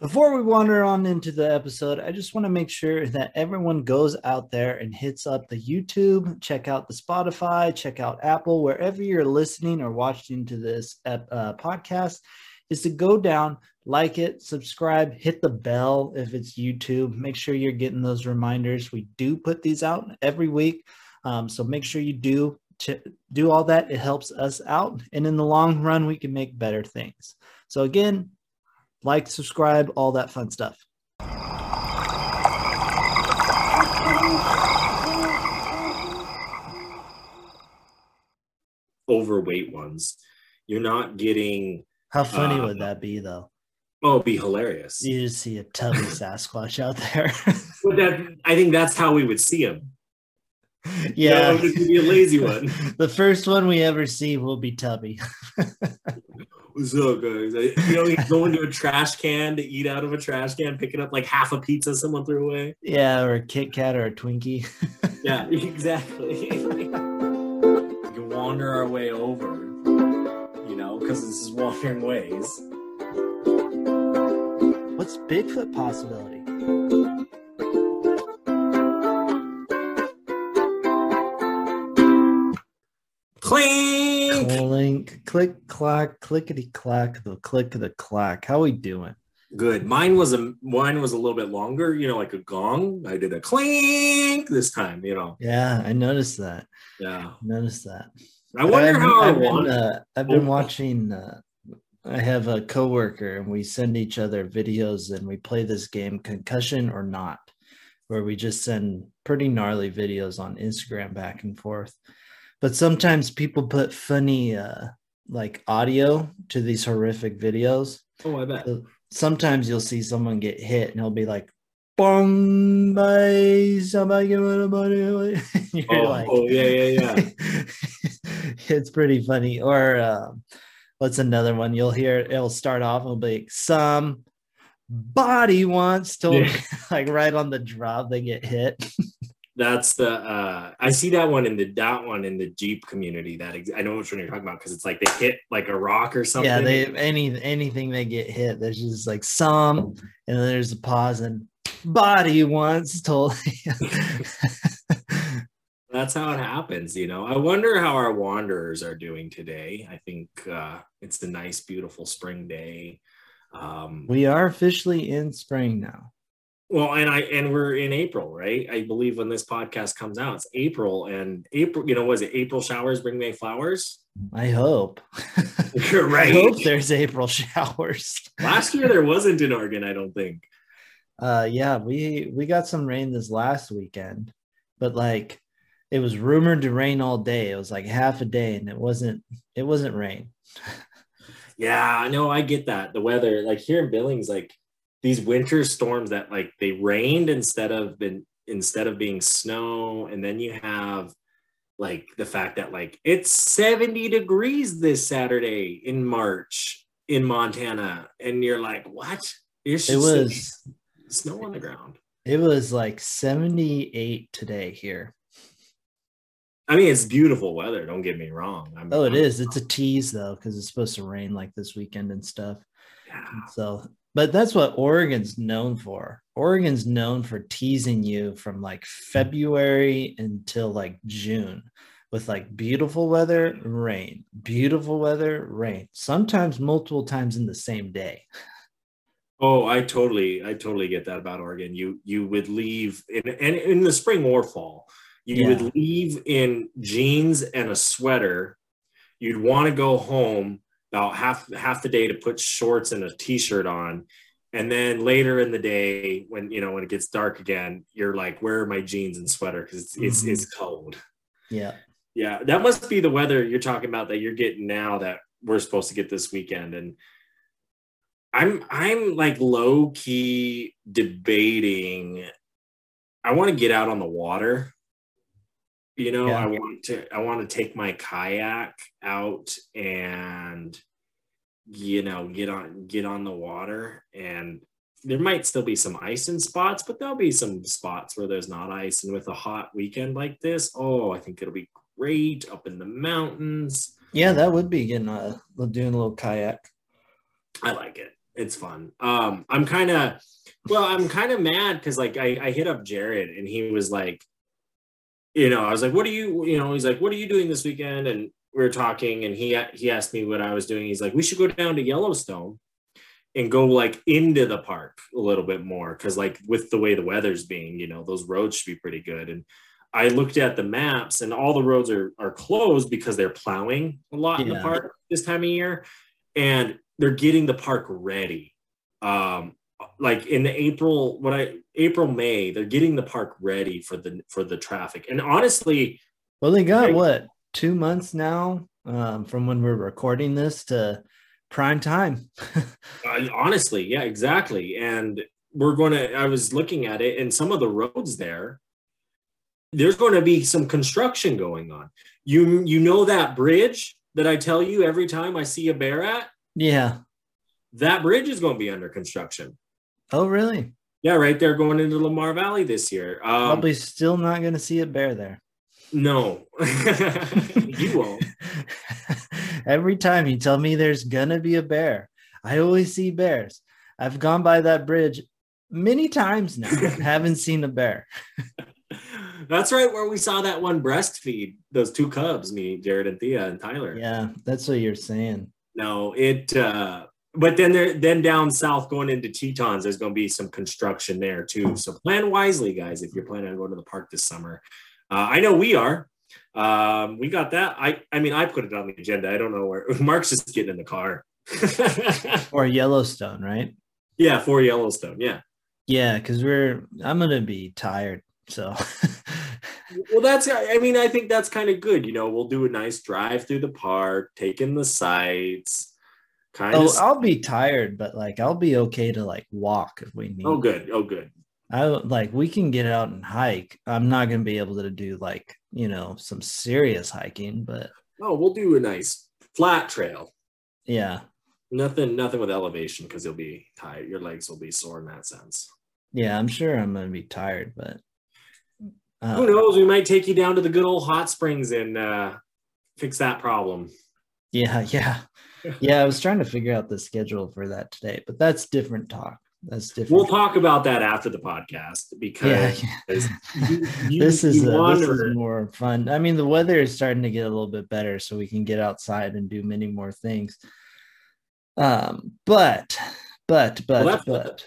Before we wander on into the episode, I just want to make sure that everyone goes out there and hits up the YouTube, check out the Spotify, check out Apple, wherever you're listening or watching to this uh, podcast, is to go down, like it, subscribe, hit the bell if it's YouTube. Make sure you're getting those reminders. We do put these out every week, um, so make sure you do ch- do all that. It helps us out, and in the long run, we can make better things. So again, like, subscribe, all that fun stuff. Overweight ones. You're not getting. How funny Uh, would that be, though? Oh, it'd be hilarious. You just see a tubby Sasquatch out there. But that, I think that's how we would see him. yeah. It would be a lazy one. the first one we ever see will be Tubby. What's up, guys? You know, he's going to a trash can to eat out of a trash can, picking up like half a pizza someone threw away. yeah, or a Kit Kat or a Twinkie. Yeah, exactly. we can wander our way over, you know, because this is wandering ways. What's Bigfoot possibility? Clink. Clink, click, clack, clickety clack, the click of the clack. How we doing? Good. Mine was a mine was a little bit longer, you know, like a gong. I did a clink this time, you know. Yeah, I noticed that. Yeah. I Noticed that. I wonder I've, how I I've been, want. uh, I've been Oh. watching. Uh, I have a coworker, and we send each other videos, and we play this game, concussion or not, where we just send pretty gnarly videos on Instagram back and forth. But sometimes people put funny, uh, like audio to these horrific videos. oh, I bet. Sometimes you'll see someone get hit, and he'll be like, "Bong by somebody give me the money." You're Oh, like, oh, yeah, yeah, yeah. it's pretty funny. Or um, what's another one? You'll hear it'll start off. It'll be like, some body wants to Yeah. like right on the drop. They get hit. That's the uh I see that one in the that one in the Jeep community. That ex- I know which one you're talking about because it's like they hit like a rock or something. yeah, they any anything they get hit. There's just like some, and then there's a pause and body once told. That's how it happens, you know. I wonder how our wanderers are doing today. I think uh it's a nice, beautiful spring day. Um we are officially in spring now. Well and I and we're in April, right? I believe when this podcast comes out, it's April and April, you know, was it April showers bring May flowers? I hope. You're right. I hope there's April showers. Last year there wasn't in Oregon, I don't think. Uh yeah, we we got some rain this last weekend, but like it was rumored to rain all day. It was like half a day and it wasn't it wasn't rain. Yeah, no, I get that. The weather, like here in Billings, like these winter storms that like they rained instead of been instead of being snow, and then you have like the fact that like it's 70 degrees this Saturday in March in Montana, and you're like, what? It was snow on the ground. it was like 78 today here. I mean, it's beautiful weather. Don't get me wrong. I'm, Oh, it I'm- is. It's a tease though, because it's supposed to rain like this weekend and stuff. Yeah. So, but that's what Oregon's known for. Oregon's known for teasing you from like February until like June with like beautiful weather, rain, beautiful weather, rain, sometimes multiple times in the same day. Oh, I totally, I totally get that about Oregon. You you would leave in and in the spring or fall. You Yeah. would leave in jeans and a sweater. You'd want to go home about half half the day to put shorts and a t-shirt on. And then later in the day, when you know when it gets dark again, you're like, "Where are my jeans and sweater?" Because it's, it's Mhm. it's cold. Yeah. Yeah, that must be the weather you're talking about that you're getting now that we're supposed to get this weekend. And I'm I'm like low key debating. I want to get out on the water. You know, Yeah. I want to I want to take my kayak out and you know get on get on the water and there might still be some ice in spots, but there'll be some spots where there's not ice. And with a hot weekend like this, oh, I think it'll be great up in the mountains. Yeah, that would be getting a doing a little kayak. I like it. it's fun. Um, I'm kind of, well, I'm kind of mad because like I, I hit up Jared and he was like, you know, I was like, what are you, you know, he's like, what are you doing this weekend? And we were talking and he he asked me what I was doing. He's like, we should go down to Yellowstone and go like into the park a little bit more because like with the way the weather's being, you know, those roads should be pretty good. And I looked at the maps and all the roads are are closed because they're plowing a lot yeah. in the park this time of year, and they're getting the park ready. Um, like in the April, when I April May, they're getting the park ready for the for the traffic. And honestly, well, they got like, what two months now um, from when we're recording this to prime time. honestly, yeah, exactly. And we're going to. I was looking at it, and some of the roads there, there's going to be some construction going on. You you know that bridge that I tell you every time I see a bear at? Yeah. That bridge is going to be under construction. Oh, really? Yeah, right there going into Lamar Valley this year. Um, Probably still not going to see a bear there. No, you won't. Every time you tell me there's gonna be a bear, I always see bears. I've gone by that bridge many times now, haven't seen a bear. that's right, where we saw that one breastfeed those two cubs, me, Jared, and Thea, and Tyler. Yeah, that's what you're saying. No, it. uh but then there, then down south, going into Tetons, there's going to be some construction there too. So plan wisely, guys, if you're planning on going to the park this summer. Uh, I know we are. Um, we got that. I I mean, I put it on the agenda. I don't know where Mark's just getting in the car. or Yellowstone, right? Yeah, for Yellowstone. Yeah. Yeah, because we're I'm gonna be tired. So well that's I mean, I think that's kind of good. You know, we'll do a nice drive through the park, take in the sights. Kind oh, of I'll be tired, but like I'll be okay to like walk if we need. Oh good. Oh good. I like we can get out and hike. I'm not gonna be able to do like you know some serious hiking, but oh, we'll do a nice flat trail. Yeah, nothing, nothing with elevation because you'll be tired. Your legs will be sore in that sense. Yeah, I'm sure I'm gonna be tired, but uh, who knows? We might take you down to the good old hot springs and uh, fix that problem. Yeah, yeah, yeah. I was trying to figure out the schedule for that today, but that's different talk that's different. We'll talk about that after the podcast because yeah, you, you, this is a, this is more fun. I mean, the weather is starting to get a little bit better, so we can get outside and do many more things. Um, but, but, but, well, but.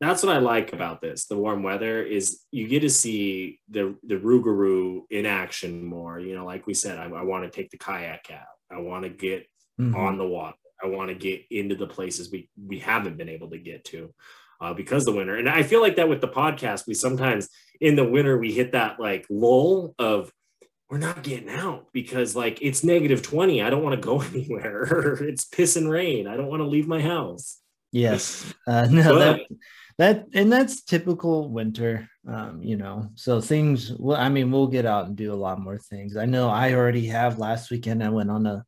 That's what I like about this. The warm weather is you get to see the the Rougarou in action more. You know, like we said, I, I want to take the kayak out. I want to get mm-hmm. on the water. I want to get into the places we we haven't been able to get to uh, because the winter. And I feel like that with the podcast, we sometimes in the winter we hit that like lull of we're not getting out because like it's negative 20. I don't want to go anywhere. it's piss and rain. I don't want to leave my house. Yes. Uh, no, but, that, that, and that's typical winter, um, you know, so things, well, I mean, we'll get out and do a lot more things. I know I already have last weekend. I went on a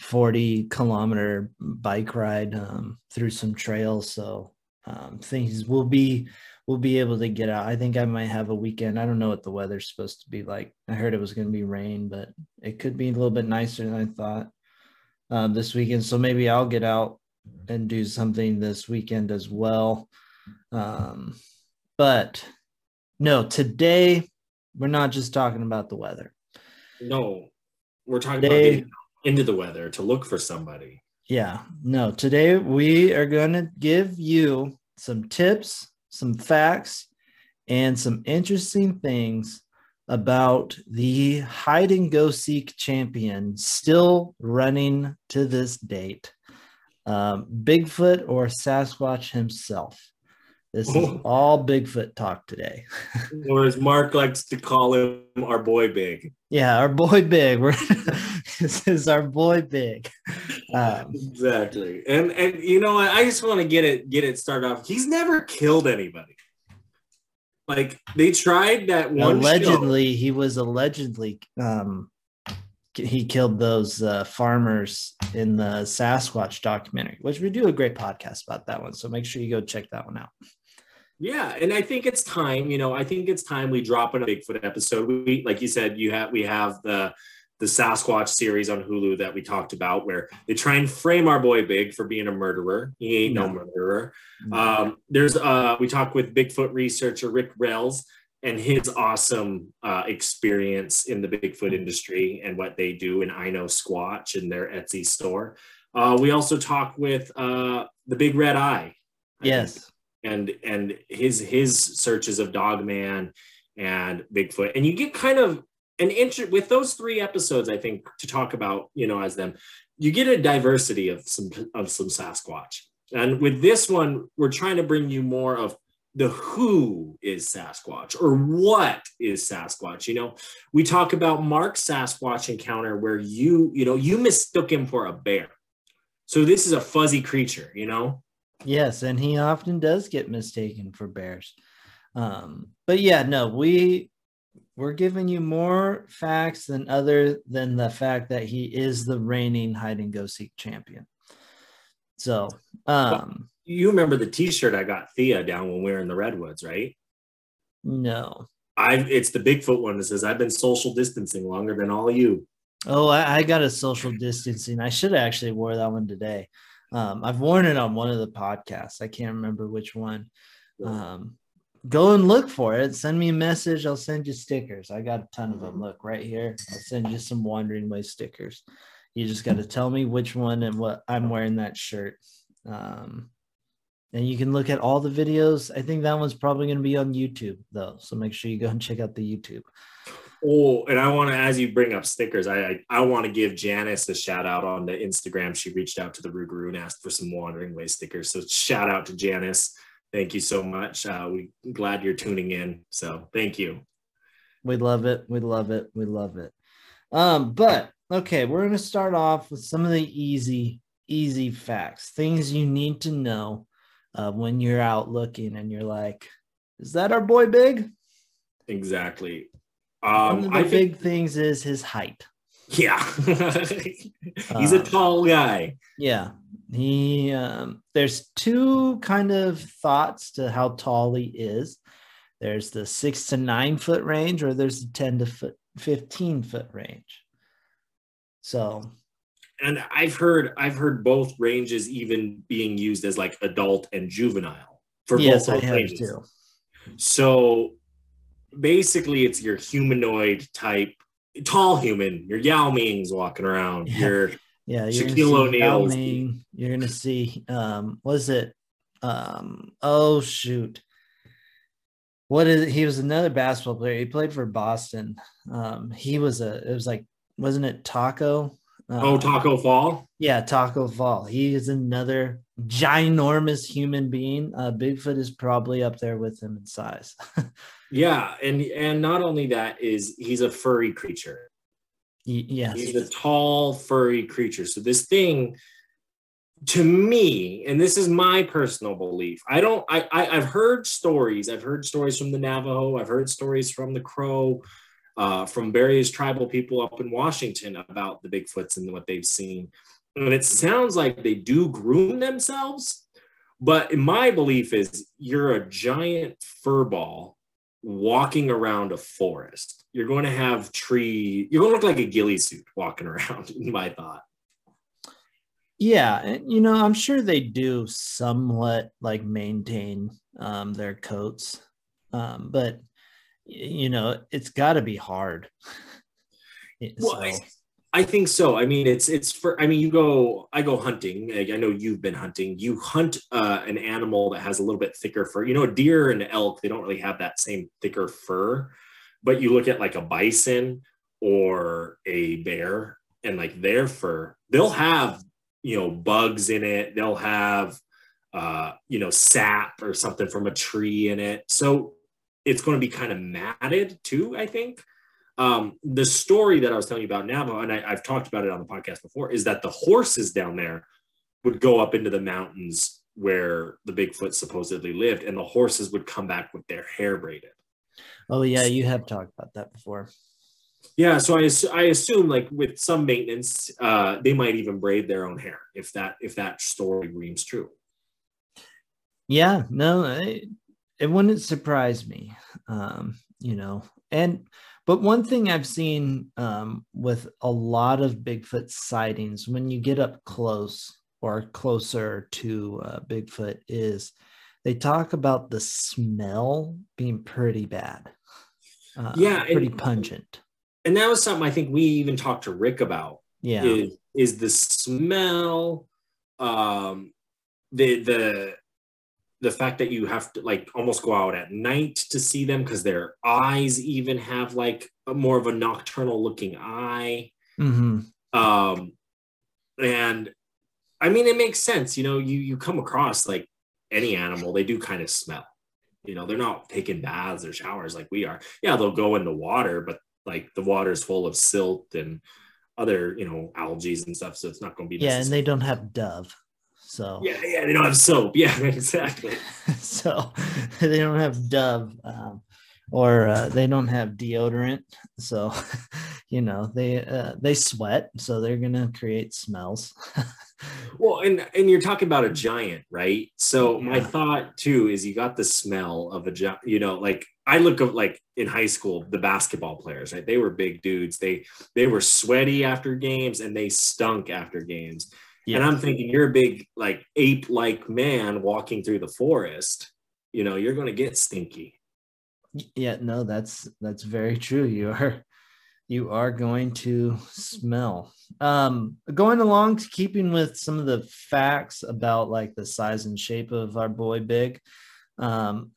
40 kilometer bike ride um, through some trails. So um, things will be we'll be able to get out. I think I might have a weekend. I don't know what the weather's supposed to be like. I heard it was going to be rain, but it could be a little bit nicer than I thought uh, this weekend. So maybe I'll get out and do something this weekend as well. Um, but no, today we're not just talking about the weather. No, we're talking today, about into the weather to look for somebody. Yeah, no, today we are going to give you some tips, some facts, and some interesting things about the hide and go seek champion still running to this date. Um, Bigfoot or Sasquatch himself. This is all Bigfoot talk today. or as Mark likes to call him, our boy Big. Yeah, our boy Big. We're this is our boy Big. Um, exactly, and and you know what? I just want to get it get it started off. He's never killed anybody. Like they tried that one. Allegedly, show. he was allegedly um, he killed those uh, farmers in the Sasquatch documentary, which we do a great podcast about that one. So make sure you go check that one out. Yeah, and I think it's time. You know, I think it's time we drop in a Bigfoot episode. We, like you said, you have we have the the Sasquatch series on Hulu that we talked about, where they try and frame our boy Big for being a murderer. He ain't no, no murderer. No. Um, there's uh, we talked with Bigfoot researcher Rick Rels and his awesome uh, experience in the Bigfoot industry and what they do in I Know Squatch in their Etsy store. Uh, we also talked with uh, the Big Red Eye. Yes. And and his his searches of Dogman and Bigfoot, and you get kind of an interest with those three episodes. I think to talk about you know as them, you get a diversity of some of some Sasquatch. And with this one, we're trying to bring you more of the who is Sasquatch or what is Sasquatch. You know, we talk about Mark's Sasquatch encounter where you, you know, you mistook him for a bear. So this is a fuzzy creature, you know? Yes, and he often does get mistaken for bears. Um, but yeah, no, we we're giving you more facts than other than the fact that he is the reigning hide and go seek champion. So, um, you remember the T-shirt I got Thea down when we were in the redwoods, right? No. I it's the Bigfoot one that says I've been social distancing longer than all of you. Oh, I, I got a social distancing. I should have actually wore that one today. Um, I've worn it on one of the podcasts. I can't remember which one. Um, go and look for it. Send me a message. I'll send you stickers. I got a ton of them. Look right here. I'll send you some Wandering Way stickers. You just got to tell me which one and what I'm wearing that shirt. Um, and you can look at all the videos. I think that one's probably going to be on YouTube though, so make sure you go and check out the YouTube. Oh, and I want to, as you bring up stickers, I I, I want to give Janice a shout out on the Instagram. She reached out to the Rougarou and asked for some Wandering Way stickers. So shout out to Janice. Thank you so much. Uh, we glad you're tuning in. So thank you. We love it. We love it. We love it. Um, but okay, we're going to start off with some of the easy, easy facts, things you need to know uh, when you're out looking and you're like, is that our boy Big? Exactly. Um, One of the I big think, things is his height. Yeah, he's a um, tall guy. Yeah, he. Um, there's two kind of thoughts to how tall he is. There's the six to nine foot range, or there's the ten to foot, fifteen foot range. So and I've heard I've heard both ranges even being used as like adult and juvenile for yes, both I have ranges. Too. So basically, it's your humanoid type, tall human. Your Yao Ming's walking around. Your yeah, you're Shaquille O'Neal. You're gonna see. Um, was it? Um, oh shoot. What is it? he was another basketball player. He played for Boston. Um, he was a it was like wasn't it Taco? Uh, oh, Taco Fall? Yeah, Taco Fall. He is another ginormous human being. Uh, Bigfoot is probably up there with him in size. yeah, and and not only that is he's a furry creature. Y- yes. He's a tall furry creature. So this thing to me, and this is my personal belief, I don't I, I I've heard stories. I've heard stories from the Navajo, I've heard stories from the Crow uh, from various tribal people up in Washington about the Bigfoots and what they've seen. And it sounds like they do groom themselves, but my belief is you're a giant fur ball walking around a forest. You're going to have tree, you're going to look like a ghillie suit walking around, in my thought. Yeah, and you know, I'm sure they do somewhat like maintain um, their coats, um, but you know, it's got to be hard. well, so. I, think so. I mean, it's it's for. I mean, you go. I go hunting. I know you've been hunting. You hunt uh, an animal that has a little bit thicker fur. You know, a deer and elk. They don't really have that same thicker fur. But you look at like a bison or a bear, and like their fur, they'll have you know bugs in it. They'll have uh, you know sap or something from a tree in it. So it's going to be kind of matted too, I think. Um, the story that I was telling you about Navajo, and I, I've talked about it on the podcast before, is that the horses down there would go up into the mountains where the Bigfoot supposedly lived, and the horses would come back with their hair braided. Oh yeah, you have talked about that before. Yeah, so I, I assume like with some maintenance, uh, they might even braid their own hair if that if that story rings true. Yeah, no, it wouldn't surprise me. Um, you know, and but one thing I've seen um, with a lot of Bigfoot sightings when you get up close or closer to uh, Bigfoot is they talk about the smell being pretty bad. Uh, Yeah, pretty and- pungent. and that was something I think we even talked to Rick about. Yeah, Is is the smell, um, the the the fact that you have to like almost go out at night to see them because their eyes even have like a more of a nocturnal looking eye. hmm um and i mean it makes sense you know you you come across like any animal they do kind of smell. You know they're not taking baths or showers like we are. Yeah they'll go in the water but like the water is full of silt and other you know algae and stuff so it's not going to be yeah, and they don't have Dove, so yeah yeah they don't have soap yeah exactly so they don't have Dove, um, or uh, they don't have deodorant. So you know they uh, they sweat, so they're gonna create smells. Well, and and you're talking about a giant, right? So my thought too is you got the smell of a giant. You know, like I look at like in high school, the basketball players, right? They were big dudes. They they were sweaty after games and they stunk after games. And I'm thinking you're a big like ape like man walking through the forest. You know, you're going to get stinky. yeah, no, that's that's very true. You are you are going to smell. Um, going along to keeping with some of the facts about like the size and shape of our boy Big. Um,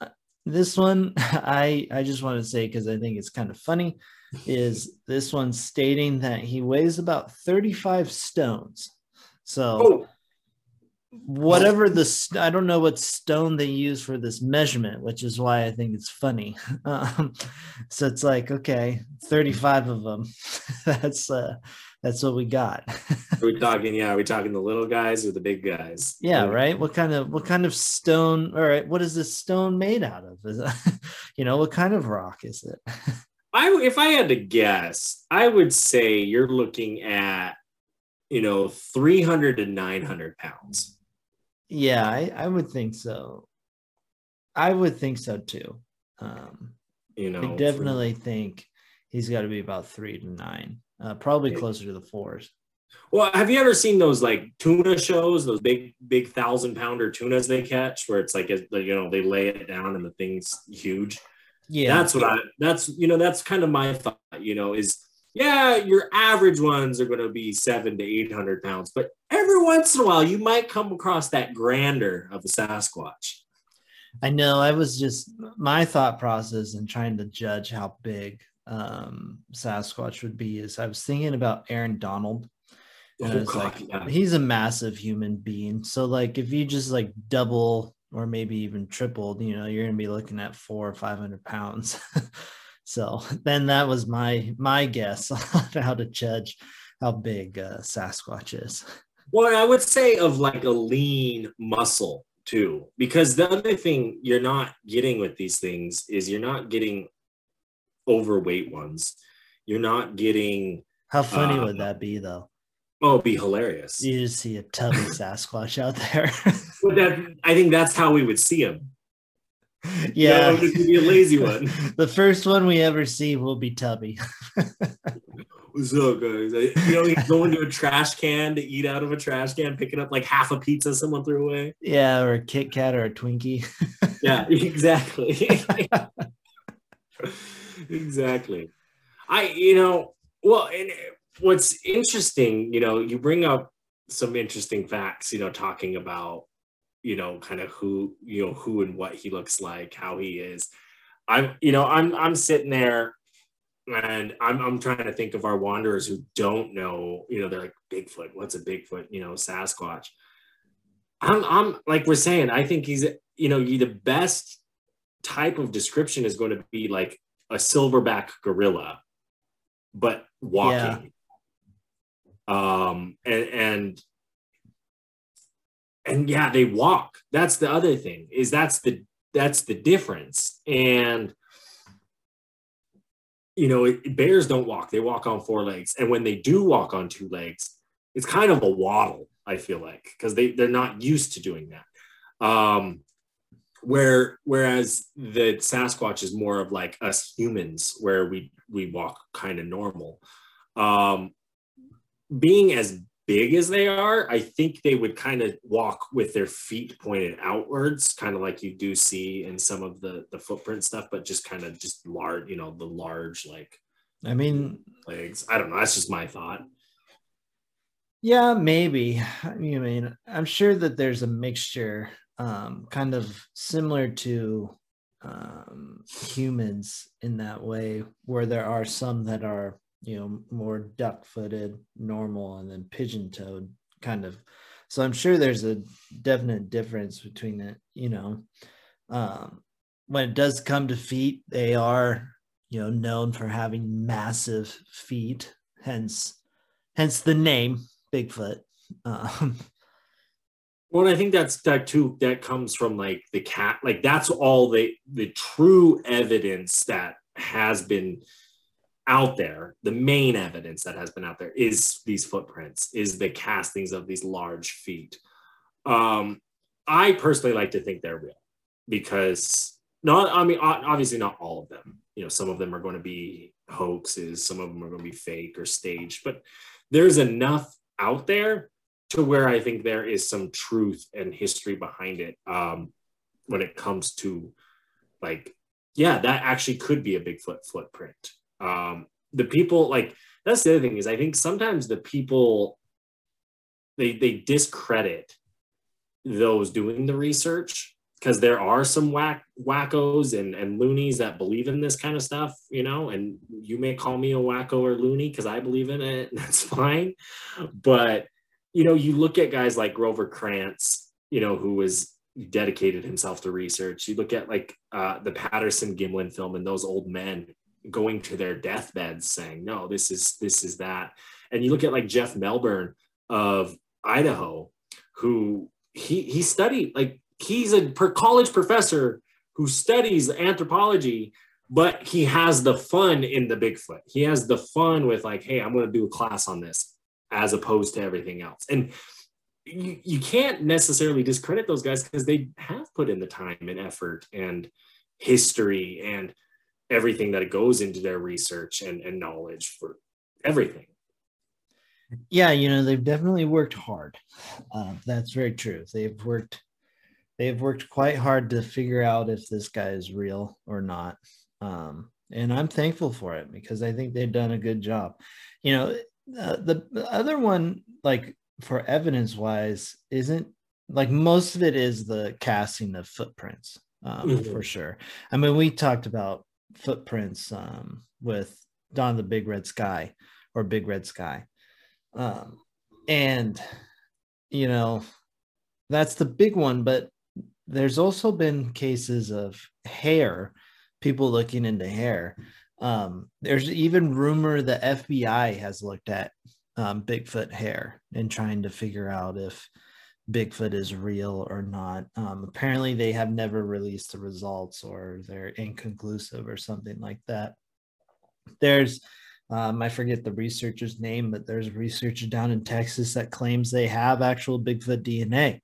this one I I just want to say because I think it's kind of funny is this one stating that he weighs about 35 stones. So Oh, whatever the I don't know what stone they use for this measurement, which is why I think it's funny. Um, so it's like okay, thirty-five of them. that's uh, that's what we got. are we talking? Yeah, are we talking the little guys or the big guys? yeah, right. What kind of what kind of stone? All right, what is this stone made out of? Is it, you know what kind of rock is it? I if I had to guess, I would say you're looking at you know 300 to 900 pounds. yeah, I, I would think so. I would think so too. Um, You know, I for- definitely think he's got to be about three to nine, uh, probably Yeah. closer to the fours. Well, have you ever seen those like tuna shows? Those big, big thousand pounder tunas they catch, where it's like you know they lay it down and the thing's huge. Yeah, That's what I. That's you know that's kind of my thought. You know is yeah your average ones are going to be seven to eight hundred pounds, but every once in a while you might come across that grander of a Sasquatch. I know. I was just my thought process in trying to judge how big um, Sasquatch would be is I was thinking about Aaron Donald. And I Oh, God, like, yeah. he's a massive human being. So, like, if you just like double or maybe even tripled, you know, you're gonna be looking at four or five hundred pounds. so then that was my my guess on how to judge how big uh, Sasquatch is. Well, I would say of like a lean muscle too, because the other thing you're not getting with these things is you're not getting overweight ones. You're not getting. How funny Uh, would that be, though? Oh, it'd be hilarious. You just see a tubby Sasquatch out there. But that, I think that's how we would see him. yeah. it would be a lazy one. the first one we ever see will be Tubby. What's up, guys? You know, he's going to a trash can to eat out of a trash can, picking up like half a pizza someone threw away. yeah, or a Kit Kat or a Twinkie. Yeah, exactly. exactly. I, you know, well, and what's interesting, you know, you bring up some interesting facts, you know, talking about, you know, kind of who, you know, who and what he looks like, how he is. I'm, you know, I'm, I'm sitting there and I'm, I'm trying to think of our wanderers who don't know, you know, they're like Bigfoot. What's a Bigfoot? You know, Sasquatch. I'm, I'm like we're saying. I think he's, you know, you the best type of description is going to be like a silverback gorilla, but walking. Um, and and and yeah, they walk. That's the other thing. Is that's the that's the difference. And you know, bears don't walk; they walk on four legs. And when they do walk on two legs, it's kind of a waddle. I feel like because they they're not used to doing that. Um, where whereas the Sasquatch is more of like us humans, where we we walk kind of normal. Um, being as big as they are, I think they would kind of walk with their feet pointed outwards, kind of like you do see in some of the the footprint stuff, but just kind of just large, you know, the large like. I mean, legs. I don't know. That's just my thought. Yeah, maybe. I mean, I'm sure that there's a mixture, um, kind of similar to um, humans in that way, where there are some that are, you know, more duck footed, normal, and then pigeon toed kind of. So I'm sure there's a definite difference between it, you know. Um, when it does come to feet, they are, you know, known for having massive feet, hence hence the name Bigfoot. Um, well, I think that's that too. That comes from like the cat. Like that's all the the true evidence that has been out there. The main evidence that has been out there is these footprints, is the castings of these large feet. Um, I personally like to think they're real because not. I mean, obviously not all of them. You know, some of them are going to be hoaxes. Some of them are going to be fake or staged. But there's enough out there to where I think there is some truth and history behind it um, when it comes to like, yeah, that actually could be a Bigfoot footprint. Um, the people like that's the other thing is I think sometimes the people they they discredit those doing the research because there are some whack wackos and, and loonies that believe in this kind of stuff, you know, and you may call me a wacko or loony because I believe in it. That's fine. But, you know, you look at guys like Grover Krantz, you know, who was dedicated himself to research. You look at like uh, the Patterson Gimlin film and those old men going to their deathbeds saying, no, this is, this is that. And you look at like Jeff Meldrum of Idaho, who he, he studied like he's a per college professor who studies anthropology but he has the fun in the bigfoot he has the fun with like hey i'm going to do a class on this as opposed to everything else and you, you can't necessarily discredit those guys because they have put in the time and effort and history and everything that goes into their research and, and knowledge for everything yeah you know they've definitely worked hard uh, that's very true they've worked they've worked quite hard to figure out if this guy is real or not. Um, and I'm thankful for it because I think they've done a good job. You know, uh, the, the other one, like for evidence wise, isn't like most of it is the casting of footprints um, mm-hmm. for sure. I mean, we talked about footprints um, with Dawn the Big Red Sky or Big Red Sky. Um, and, you know, that's the big one, but there's also been cases of hair, people looking into hair. Um, there's even rumor the FBI has looked at um, Bigfoot hair and trying to figure out if Bigfoot is real or not. Um, apparently, they have never released the results or they're inconclusive or something like that. There's, um, I forget the researcher's name, but there's a researcher down in Texas that claims they have actual Bigfoot DNA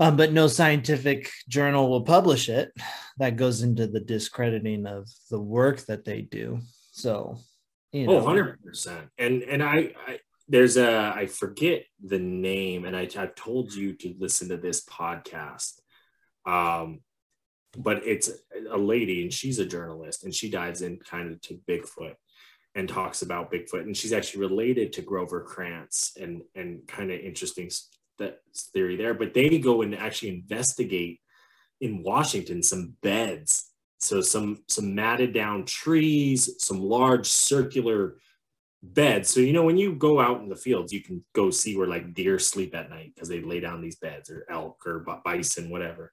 um, but no scientific journal will publish it. That goes into the discrediting of the work that they do. So, you oh, know. Oh, 100%. And, and I, I, there's a, I forget the name, and I, I've told you to listen to this podcast. Um, but it's a lady, and she's a journalist, and she dives in kind of to Bigfoot and talks about Bigfoot, and she's actually related to Grover Krantz, and and kind of interesting that theory there, but they go and actually investigate in Washington some beds. So some some matted down trees, some large circular beds. So you know when you go out in the fields, you can go see where like deer sleep at night because they lay down these beds, or elk, or bison, whatever.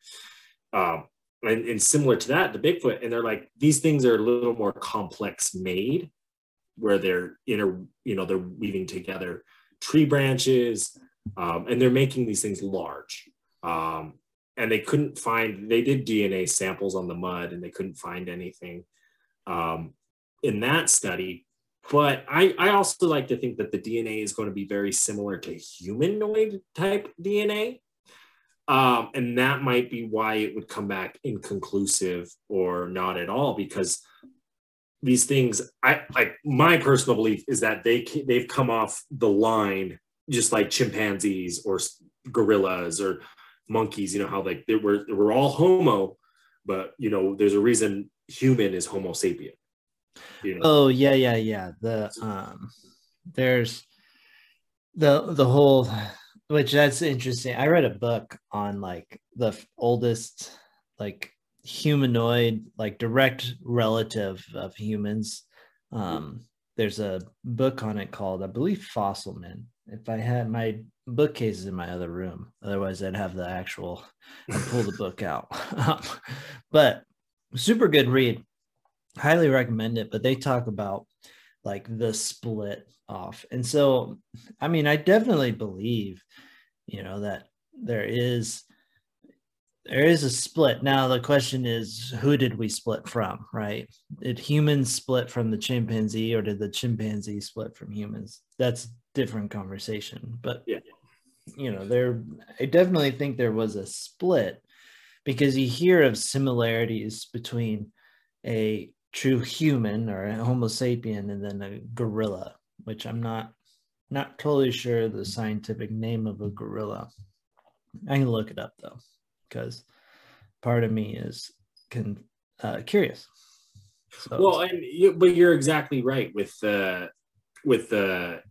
Um, and, and similar to that, the Bigfoot, and they're like these things are a little more complex made, where they're inter, you know, they're weaving together tree branches, um, and they're making these things large. Um, and they couldn't find, they did DNA samples on the mud and they couldn't find anything um, in that study. But I, I also like to think that the DNA is going to be very similar to humanoid type DNA. Um, and that might be why it would come back inconclusive or not at all, because these things, I like my personal belief is that they they've come off the line just like chimpanzees or gorillas or monkeys. You know how like they were we're all Homo, but you know there's a reason human is Homo sapien. Know? Oh yeah, yeah, yeah. The um, there's the the whole which that's interesting. I read a book on like the oldest like humanoid like direct relative of humans. Um, there's a book on it called I believe Fossil Men. If I had my bookcases in my other room, otherwise I'd have the actual I'd pull the book out. but super good read. Highly recommend it. But they talk about like the split off. And so, I mean, I definitely believe, you know, that there is there is a split. Now the question is who did we split from, right? Did humans split from the chimpanzee or did the chimpanzee split from humans? That's different conversation. But yeah. you know, there I definitely think there was a split because you hear of similarities between a true human or homo sapien and then a gorilla which i'm not not totally sure the scientific name of a gorilla. I can look it up though because part of me is can uh, curious. So, well and you, but you're exactly right with the with the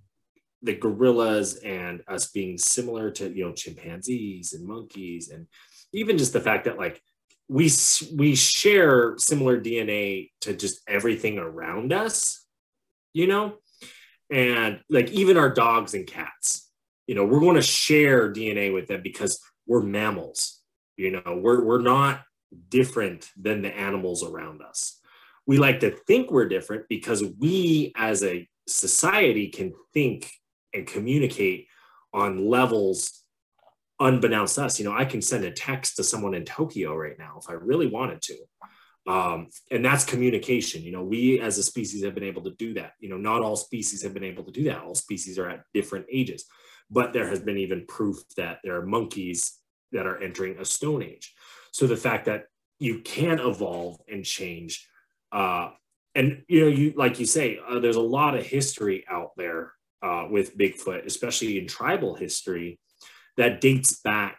the gorillas and us being similar to you know chimpanzees and monkeys and even just the fact that like we we share similar DNA to just everything around us, you know, and like even our dogs and cats, you know, we're going to share DNA with them because we're mammals. You know, we're we're not different than the animals around us. We like to think we're different because we as a society can think and communicate on levels unbeknownst to us, you know, I can send a text to someone in Tokyo right now if I really wanted to. Um, and that's communication. You know, we as a species have been able to do that. You know, not all species have been able to do that. All species are at different ages, but there has been even proof that there are monkeys that are entering a stone age. So the fact that you can evolve and change, uh, and you know, you like you say, uh, there's a lot of history out there uh, with Bigfoot, especially in tribal history, that dates back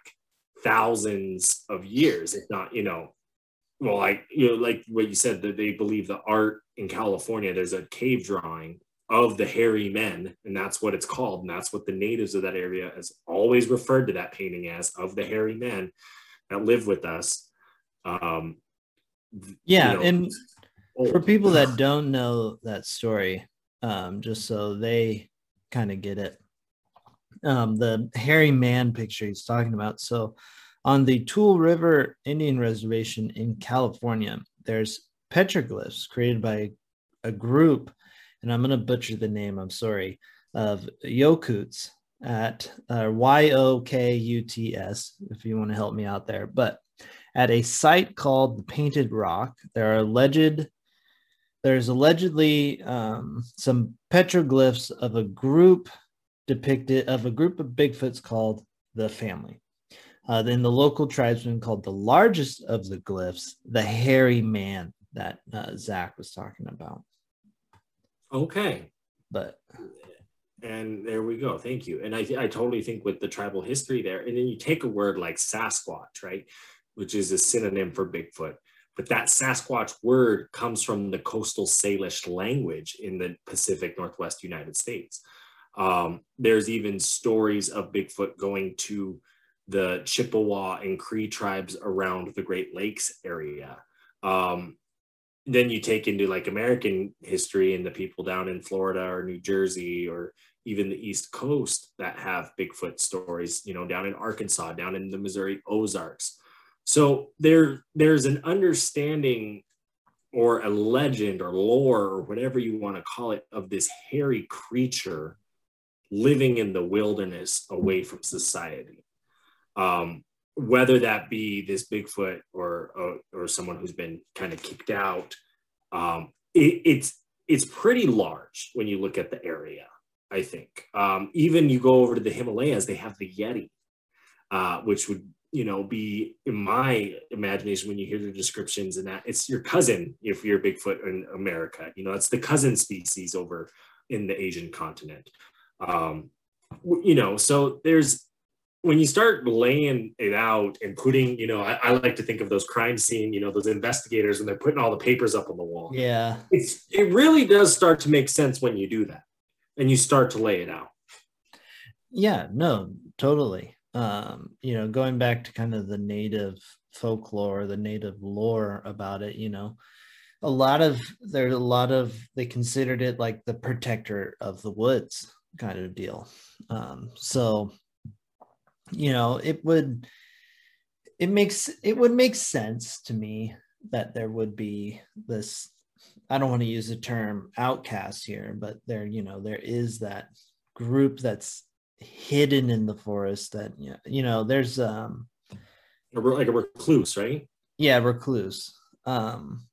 thousands of years, if not, you know, well, like you know, like what you said, that they believe the art in California, there's a cave drawing of the hairy men, and that's what it's called, and that's what the natives of that area has always referred to that painting as of the hairy men that live with us. Um, yeah, you know, and old. for people that don't know that story, um, just so they kind of get it, um, the hairy man picture he's talking about. So, on the Tule River Indian Reservation in California, there's petroglyphs created by a group, and I'm going to butcher the name, I'm sorry, of Yokuts at uh, Y O K U T S, if you want to help me out there. But at a site called the Painted Rock, there are alleged there's allegedly um, some petroglyphs of a group depicted of a group of Bigfoots called the family. Uh, then the local tribesmen called the largest of the glyphs the hairy man that uh, Zach was talking about. Okay. But and there we go. Thank you. And I, I totally think with the tribal history there, and then you take a word like Sasquatch, right, which is a synonym for Bigfoot. But that Sasquatch word comes from the coastal Salish language in the Pacific Northwest United States. Um, there's even stories of Bigfoot going to the Chippewa and Cree tribes around the Great Lakes area. Um, then you take into like American history and the people down in Florida or New Jersey or even the East Coast that have Bigfoot stories, you know, down in Arkansas, down in the Missouri Ozarks. So there, there's an understanding or a legend or lore or whatever you want to call it of this hairy creature living in the wilderness away from society. Um, whether that be this Bigfoot or, or, or someone who's been kind of kicked out, um, it, it's it's pretty large when you look at the area. I think um, even you go over to the Himalayas, they have the Yeti, uh, which would you know, be in my imagination when you hear the descriptions and that it's your cousin if you're Bigfoot in America. You know, it's the cousin species over in the Asian continent. Um, you know, so there's when you start laying it out and putting, you know, I, I, like to think of those crime scene, you know, those investigators when they're putting all the papers up on the wall. Yeah. It's it really does start to make sense when you do that and you start to lay it out. Yeah, no, totally. Um, you know, going back to kind of the native folklore, the native lore about it, you know, a lot of there's a lot of they considered it like the protector of the woods kind of deal. Um, so you know, it would it makes it would make sense to me that there would be this I don't want to use the term outcast here, but there, you know, there is that group that's hidden in the forest that you know, there's um like a recluse, right? Yeah, recluse. Um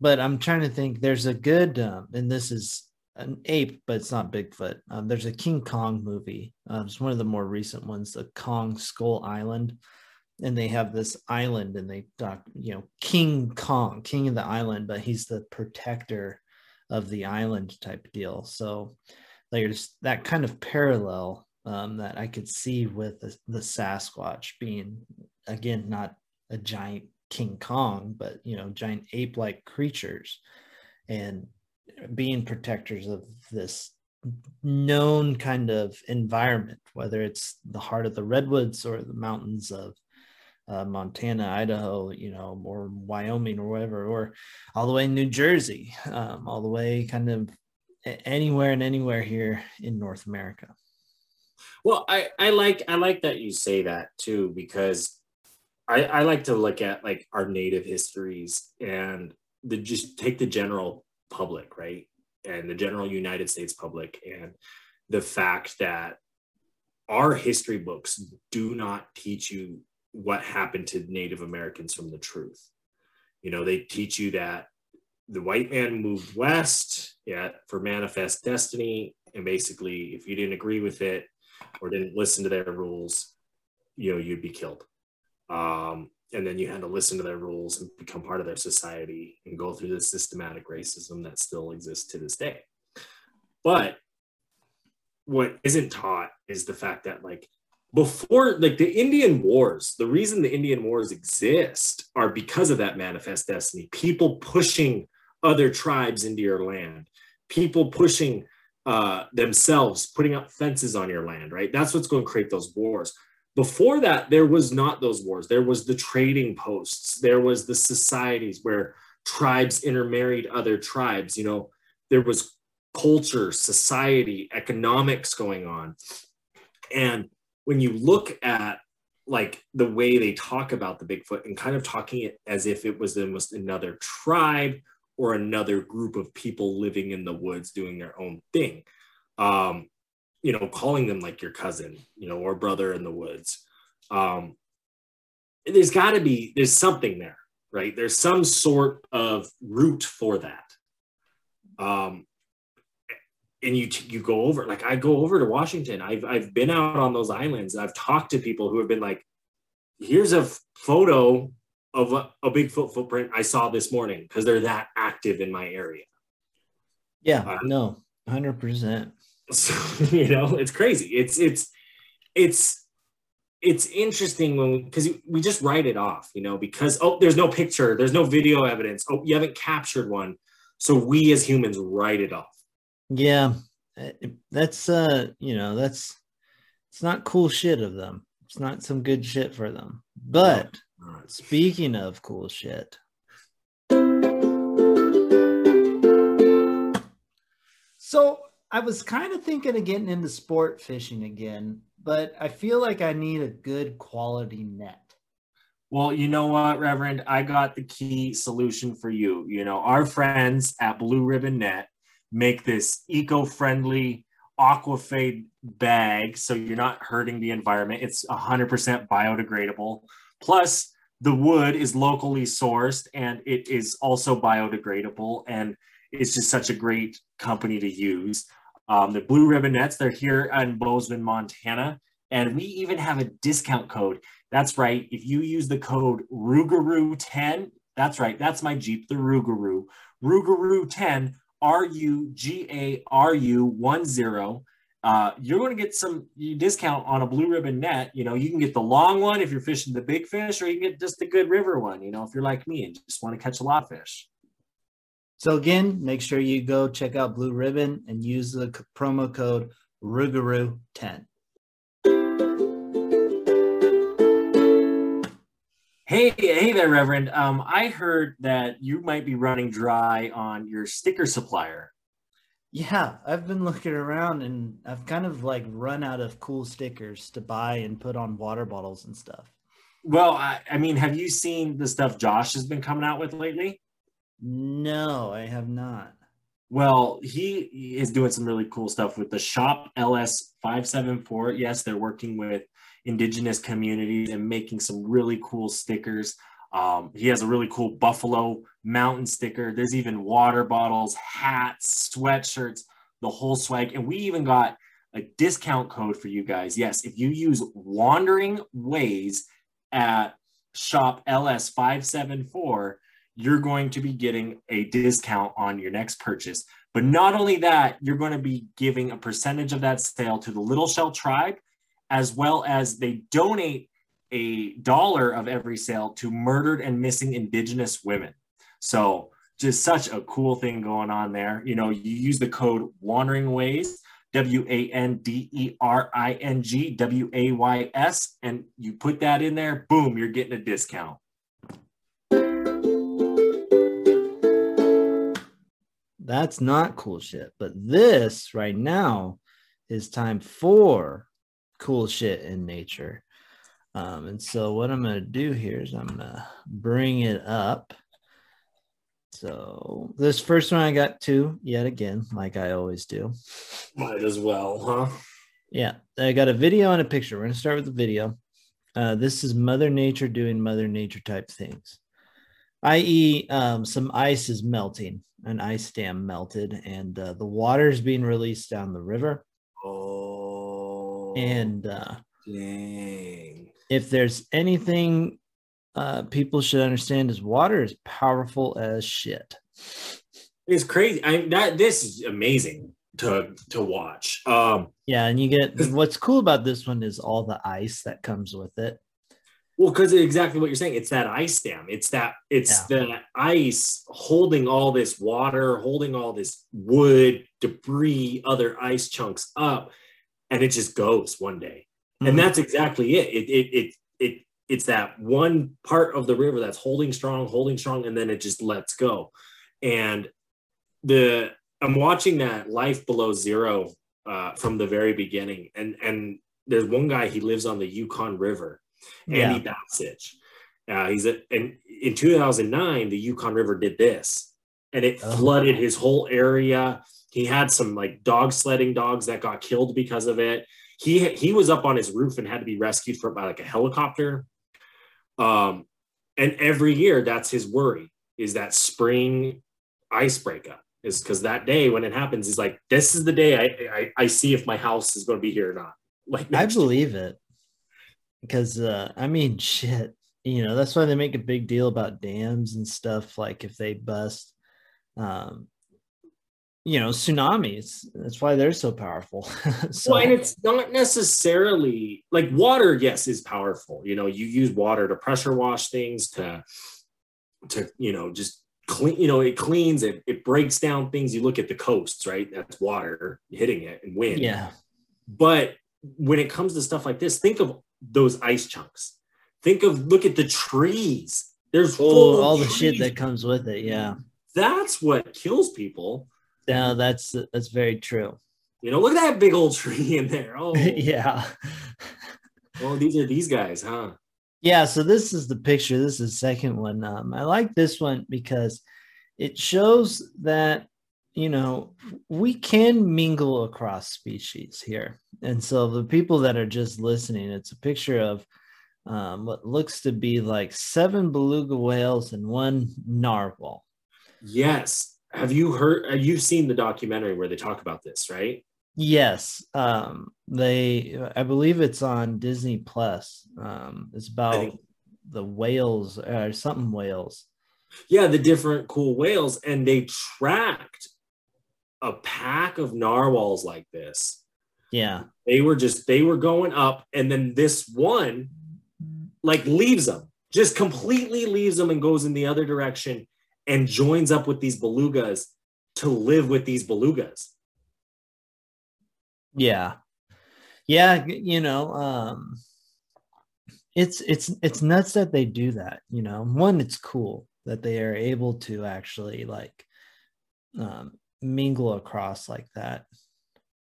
but I'm trying to think there's a good um, and this is an ape, but it's not Bigfoot. Um, there's a King Kong movie. Uh, it's one of the more recent ones, the Kong Skull Island. And they have this island and they talk, you know, King Kong, king of the island, but he's the protector of the island type deal. So there's that kind of parallel um, that I could see with the, the Sasquatch being, again, not a giant King Kong, but, you know, giant ape like creatures. And being protectors of this known kind of environment, whether it's the heart of the redwoods or the mountains of uh, Montana, Idaho, you know, or Wyoming or whatever, or all the way in New Jersey, um, all the way kind of anywhere and anywhere here in North America. Well, I, I like I like that you say that too because I, I like to look at like our native histories and the just take the general public, right? And the general United States public, and the fact that our history books do not teach you what happened to Native Americans from the truth. You know, they teach you that the white man moved west yeah, for manifest destiny. And basically, if you didn't agree with it or didn't listen to their rules, you know, you'd be killed. Um, and then you had to listen to their rules and become part of their society and go through the systematic racism that still exists to this day. But what isn't taught is the fact that like before like the indian wars the reason the indian wars exist are because of that manifest destiny. People pushing other tribes into your land. People pushing uh, themselves putting up fences on your land right? That's what's going to create those wars before that there was not those wars. There was the trading posts. There was the societies where tribes intermarried other tribes you know. There was culture society economics going on. And when you look at like the way they talk about the bigfoot and kind of talking it as if it was almost another tribe or another group of people living in the woods doing their own thing um, you know, calling them like your cousin, you know, or brother in the woods. Um, there's got to be there's something there, right? There's some sort of root for that. Um, and you you go over like I go over to Washington. I've I've been out on those islands. I've talked to people who have been like, here's a photo of a, a Bigfoot footprint I saw this morning because they're that active in my area. Yeah, uh, no, hundred percent. So, you know, it's crazy. It's it's it's it's interesting when because we just write it off, you know, because oh, there's no picture, there's no video evidence. Oh, you haven't captured one, so we as humans write it off. Yeah, that's uh, you know, that's it's not cool shit of them. It's not some good shit for them. But speaking of cool shit, so I was kind of thinking of getting into sport fishing again, but I feel like I need a good quality net. Well, you know what, Reverend? I got the key solution for you. You know, our friends at Blue Ribbon Net make this eco-friendly aquafade bag so you're not hurting the environment. It's 100% biodegradable. Plus, the wood is locally sourced and it is also biodegradable and it's just such a great company to use. Um, the Blue Ribbon Nets, they're here in Bozeman, Montana. And we even have a discount code That's right. If you use the code Rougarou10, that's right. That's my Jeep, the Rougarou. Rougarou10, R U G A R U 1 0. Uh, you're going to get some discount on a blue ribbon net. You know, you can get the long one if you're fishing the big fish, or you can get just the good river one, you know, if you're like me and just want to catch a lot of fish. So again, make sure you go check out Blue Ribbon and use the promo code Rougarou10. Hey, hey there, Reverend. Um, I heard that you might be running dry on your sticker supplier. Yeah, I've been looking around and I've kind of like run out of cool stickers to buy and put on water bottles and stuff. Well, I, I mean, have you seen the stuff Josh has been coming out with lately? No, I have not. Well, he is doing some really cool stuff with the Shop LS 574. Yes, they're working with indigenous communities and making some really cool stickers. Um, he has a really cool Buffalo Mountain sticker. There's even water bottles, hats, sweatshirts, the whole swag. And we even got a discount code for you guys. Yes, if you use Wandering Ways at shop LS574, you're going to be getting a discount on your next purchase. But not only that, you're going to be giving a percentage of that sale to the Little Shell Tribe as well as they donate a dollar of every sale to murdered and missing Indigenous women. So just such a cool thing going on there. You know, you use the code Wandering Ways, W A N D E R I N G W A Y S, and you put that in there, boom, you're getting a discount. That's not cool shit. But this right now is time for cool shit in nature. Um, and so what I'm going to do here is I'm going to bring it up. So this first one I got two yet again, like I always do. Might as well, huh? Yeah, I got a video and a picture. We're going to start with the video. Uh, this is Mother Nature doing Mother Nature type things, i.e., um, some ice is melting, an ice dam melted, and uh, the water is being released down the river. Oh, and uh, dang. if there's anything uh, people should understand is water is powerful as shit. It's crazy. I that this is amazing to to watch. Um, Yeah, and you get what's cool about this one is all the ice that comes with it. Well, because exactly what you're saying, it's that ice dam. It's that it's the ice holding all this water, holding all this wood, debris, other ice chunks up, and it just goes one day. Mhm. And that's exactly it. It it it it it's that one part of the river that's holding strong, holding strong, and then it just lets go. And the I'm watching that life below zero uh, from the very beginning, and and there's one guy he lives on the Yukon River, Andy Bassich. Uh, he's a, and in 2009, the Yukon River did this, and it Oh. flooded his whole area. He had some like dog sledding dogs that got killed because of it. He he was up on his roof and had to be rescued from by like a helicopter. Um, and every year, that's his worry is that spring ice breakup is because that day when it happens, he's like, this is the day I, I I see if my house is going to be here or not. Like I next year. believe it because uh, I mean, shit. You know, that's why they make a big deal about dams and stuff. Like if they bust, um, you know, tsunamis. That's why they're so powerful. so well, and it's not necessarily like water, yes, is powerful. You know, you use water to pressure wash things, to to you know, just clean, you know, it cleans, it, it breaks down things. You look at the coasts, right? That's water hitting it and wind. yeah, But when it comes to stuff like this, think of those ice chunks. Think of look at the trees. There's oh, all the shit that comes with it. Yeah, that's what kills people. no, that's that's very true. You know, look at that big old tree in there. Oh, yeah. well, these are these guys, huh? Yeah, so this is the picture. This is the second one. Um, I like this one because it shows that you know we can mingle across species here, and so the people that are just listening, it's a picture of um, what looks to be like seven beluga whales and one narwhal. Yes. Have you heard? Have you seen the documentary where they talk about this? Right? Yes, um, they. I believe it's on Disney Plus. Um, it's about think- the whales or something whales. Yeah, the different cool whales, and they tracked a pack of narwhals like this. Yeah, They were just they were going up, and then this one like leaves them, just completely leaves them and goes in the other direction and joins up with these belugas to live with these belugas. yeah, yeah. You know, um, it's it's it's nuts that they do that. You know, one, it's cool that they are able to actually like um, mingle across like that.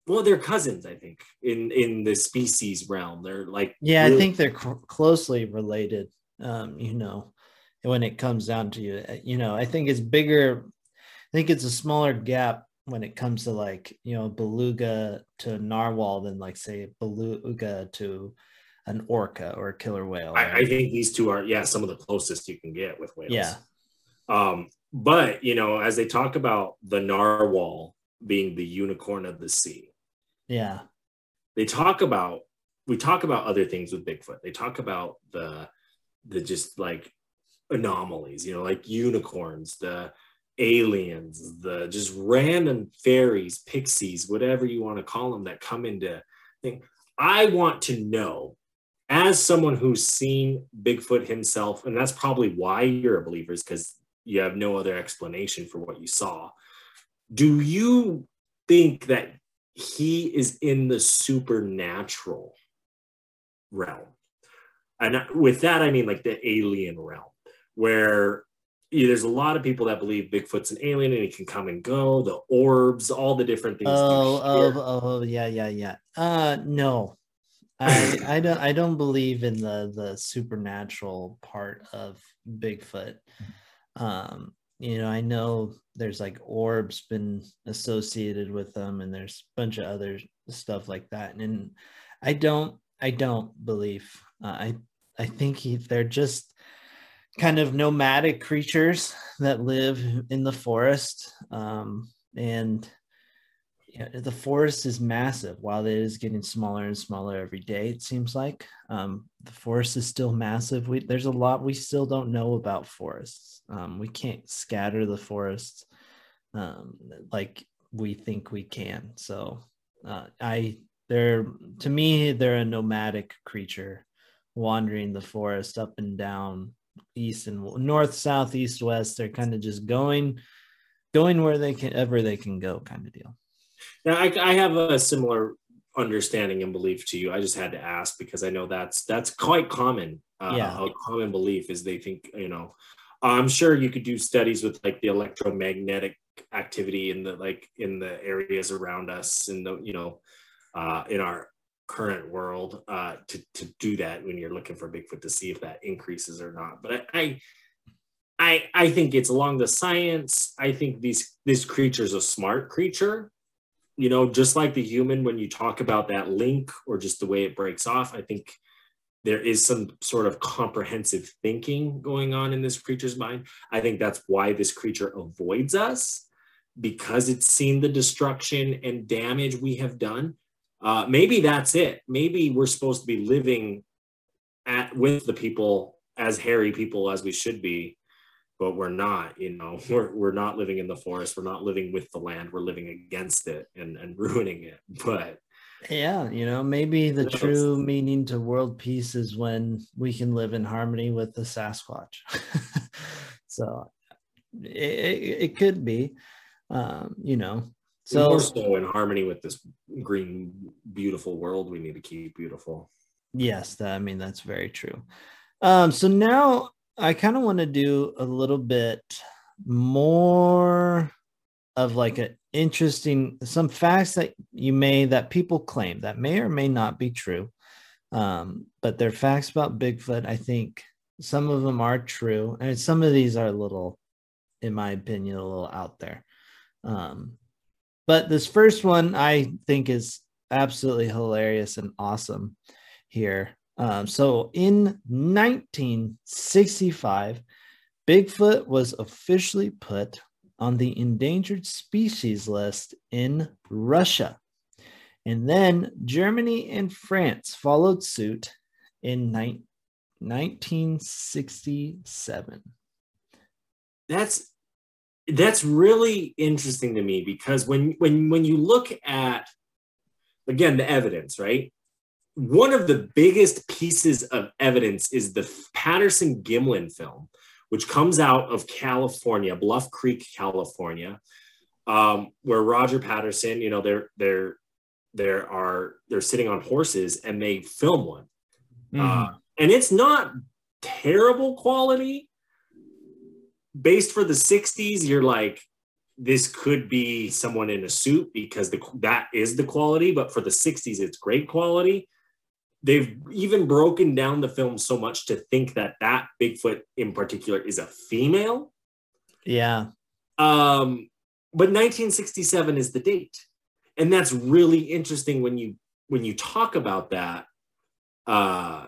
Well, they're cousins, I think, in in the species realm. They're like Yeah, I think they're cl- closely related. Um, you know, when it comes down to you, you know, I think it's bigger. I think it's a smaller gap when it comes to like you know beluga to narwhal than like say beluga to an orca or a killer whale. I, I think these two are yeah some of the closest you can get with whales. Yeah. Um, but you know, as they talk about the narwhal being the unicorn of the sea, yeah, they talk about we talk about other things with Bigfoot. They talk about the the just like anomalies, you know, like unicorns, the aliens, the just random fairies, pixies, whatever you want to call them that come into thing. I want to know as someone who's seen Bigfoot himself, and that's probably why you're a believer, is because you have no other explanation for what you saw. Do you think that he is in the supernatural realm? And with that, I mean like the alien realm, where yeah, there's a lot of people that believe Bigfoot's an alien and he can come and go, the orbs, all the different things. you Oh, oh, oh, yeah, yeah, yeah. Uh, no, I, I don't, I don't believe in the the supernatural part of Bigfoot. Um, you know, I know there's like orbs been associated with them, and there's a bunch of other stuff like that, and I don't, I don't believe. Uh, I, I think he, they're just kind of nomadic creatures that live in the forest, um, and yeah, the forest is massive. While it is getting smaller and smaller every day, it seems like um, the forest is still massive. We, there's a lot we still don't know about forests. Um, we can't scatter the forests um, like we think we can. So uh, I, they're to me, they're a nomadic creature wandering the forest up and down, east and north, south, east, west. They're kind of just going, going where they can ever they can go, kind of deal. Now, I, I have a similar understanding and belief to you. I just had to ask because I know that's that's quite common. Uh, Yeah. A common belief is they think you know. I'm sure you could do studies with like the electromagnetic activity in the like in the areas around us in the you know uh, in our current world uh, to to do that when you're looking for Bigfoot to see if that increases or not. But I. I I, I think it's along the science. I think these this creature's a smart creature you know, just like the human, when you talk about that link or just the way it breaks off, I think there is some sort of comprehensive thinking going on in this creature's mind. I think that's why this creature avoids us because it's seen the destruction and damage we have done. Uh, maybe that's it. Maybe we're supposed to be living at with the people as hairy people as we should be, but we're not. You know, we're we're not living in the forest. We're not living with the land. We're living against it and and ruining it. But Yeah, you know, maybe the true meaning to world peace is when we can live in harmony with the Sasquatch. so it, it, it could be, um, you know. so more So in harmony with this green, beautiful world we need to keep beautiful. yes, that, I mean that's very true. Um, so now I kind of want to do a little bit more of like an interesting some facts that you may that people claim that may or may not be true um, but they're facts about bigfoot. I think some of them are true and some of these are a little in my opinion a little out there. Um, but this first one i think is absolutely hilarious and awesome here um, so in 1965 bigfoot was officially put on the endangered species list in Russia. And then Germany and France followed suit in ni- 1967. That's that's really interesting to me because when when when you look at again the evidence, right? One of the biggest pieces of evidence is the Patterson Gimlin film, which comes out of California, Bluff Creek, California, um, where Roger Patterson, you know, they're they're there are they're sitting on horses and they film one, mm. uh, and it's not terrible quality. Based for the '60s, you're like, this could be someone in a suit because the that is the quality. But for the '60s, it's great quality. They've even broken down the film so much to think that that Bigfoot in particular is a female. Yeah. Um, but 1967 is the date and that's really interesting when you when you talk about that uh,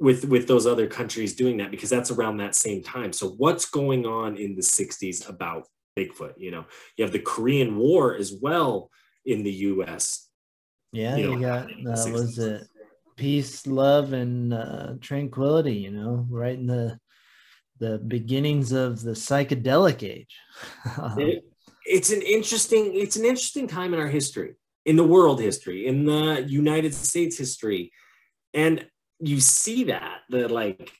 with with those other countries doing that because that's around that same time. So what's going on in the 60s about Bigfoot? You know, you have the Korean War as well in the U.S. Yeah, you, know, you got uh, was it peace, love, and uh, tranquility? You know, right in the the beginnings of the psychedelic age. it, it's an interesting it's an interesting time in our history in the world history in the united states history and you see that the like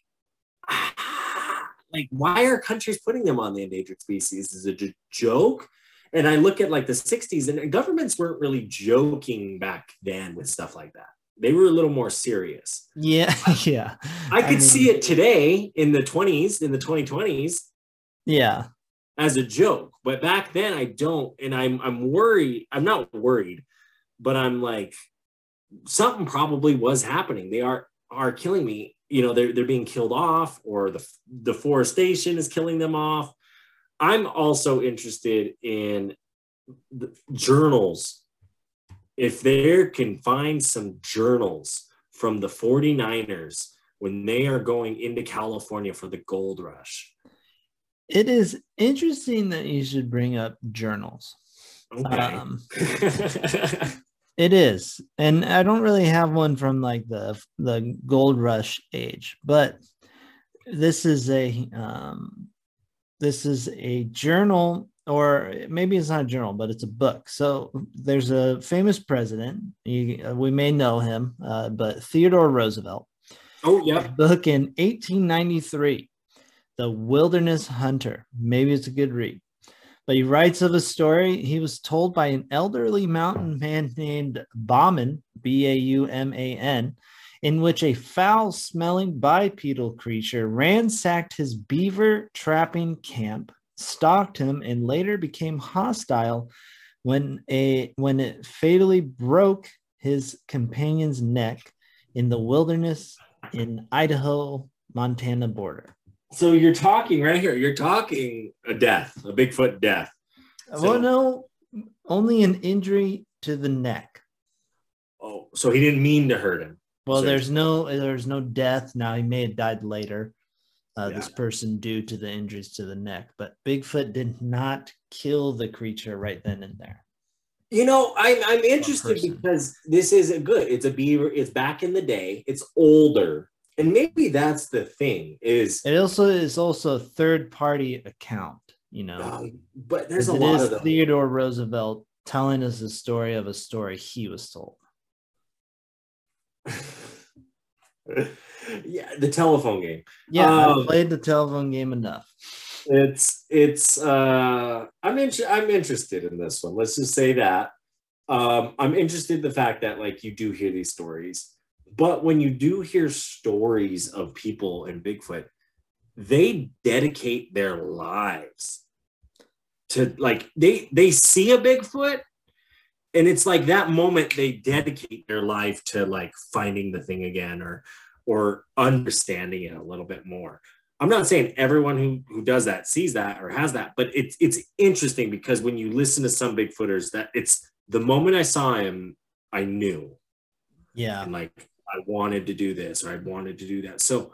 like why are countries putting them on the endangered species is it a joke and i look at like the 60s and governments weren't really joking back then with stuff like that they were a little more serious yeah yeah i could I mean, see it today in the 20s in the 2020s yeah as a joke. But back then I don't, and I'm I'm worried. I'm not worried, but I'm like something probably was happening. They are are killing me. You know, they're they're being killed off, or the deforestation is killing them off. I'm also interested in journals. If there can find some journals from the 49ers when they are going into California for the gold rush, it is interesting that you should bring up journals. Okay. Um, it is, and I don't really have one from like the the gold rush age, but this is a um, this is a journal, or maybe it's not a journal, but it's a book. So there's a famous president. You, we may know him, uh, but Theodore Roosevelt. Oh yeah. Book in 1893 the Wilderness Hunter. Maybe it's a good read. But he writes of a story he was told by an elderly mountain man named Bauman, B A U M A N, in which a foul smelling bipedal creature ransacked his beaver trapping camp, stalked him, and later became hostile when, a, when it fatally broke his companion's neck in the wilderness in Idaho Montana border. So you're talking right here. You're talking a death, a Bigfoot death. Uh, so, well, no, only an injury to the neck. Oh, so he didn't mean to hurt him. Well, so there's no there's no death. Now he may have died later. Uh, yeah. This person due to the injuries to the neck, but Bigfoot did not kill the creature right then and there. You know, I'm I'm interested because this is a good. It's a beaver. It's back in the day. It's older and maybe that's the thing is it also is also a third party account you know um, but there's a lot of theodore roosevelt telling us the story of a story he was told yeah the telephone game. Yeah um, i played the telephone game enough. It's it's uh i'm in, i'm interested in this one let's just say that. Um i'm interested in the fact that like you do hear these stories but when you do hear stories of people in Bigfoot, they dedicate their lives to like they they see a Bigfoot and it's like that moment they dedicate their life to like finding the thing again or or understanding it a little bit more. I'm not saying everyone who who does that sees that or has that, but it's it's interesting because when you listen to some Bigfooters, that it's the moment I saw him, I knew. Yeah. And like I wanted to do this or I wanted to do that. So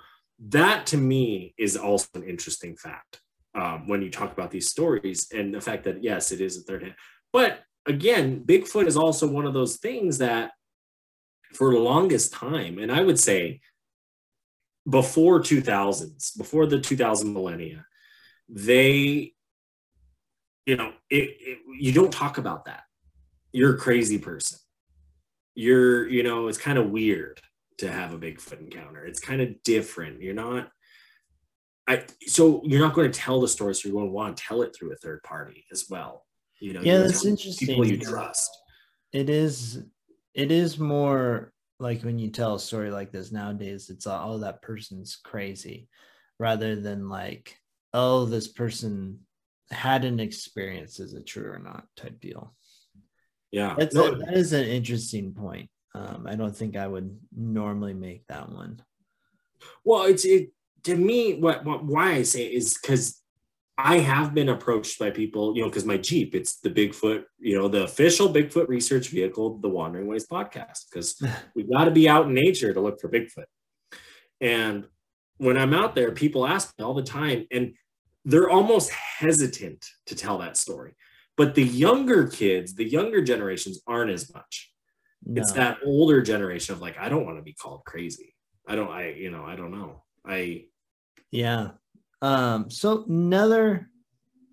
that to me is also an interesting fact um, when you talk about these stories and the fact that yes, it is a third hand. But again, Bigfoot is also one of those things that for the longest time, and I would say before 2000s, before the 2000 millennia, they, you know, it, it, you don't talk about that. You're a crazy person. You're, you know, it's kind of weird to have a Bigfoot encounter. It's kind of different. You're not, I, so you're not going to tell the story, so you're going to want to tell it through a third party as well. You know, yeah, you that's interesting. People you trust. It is. It is more like when you tell a story like this nowadays. It's all, oh, that person's crazy, rather than like, oh, this person had an experience. Is it true or not? Type deal. Yeah, That's no, a, that is an interesting point. Um, I don't think I would normally make that one. Well, it's it to me. What, what why I say it is because I have been approached by people, you know, because my Jeep, it's the Bigfoot, you know, the official Bigfoot research vehicle, the Wandering Ways podcast, because we got to be out in nature to look for Bigfoot. And when I'm out there, people ask me all the time, and they're almost hesitant to tell that story. But the younger kids, the younger generations aren't as much. It's that older generation of like, I don't want to be called crazy. I don't, I, you know, I don't know. I, Yeah. Um, so another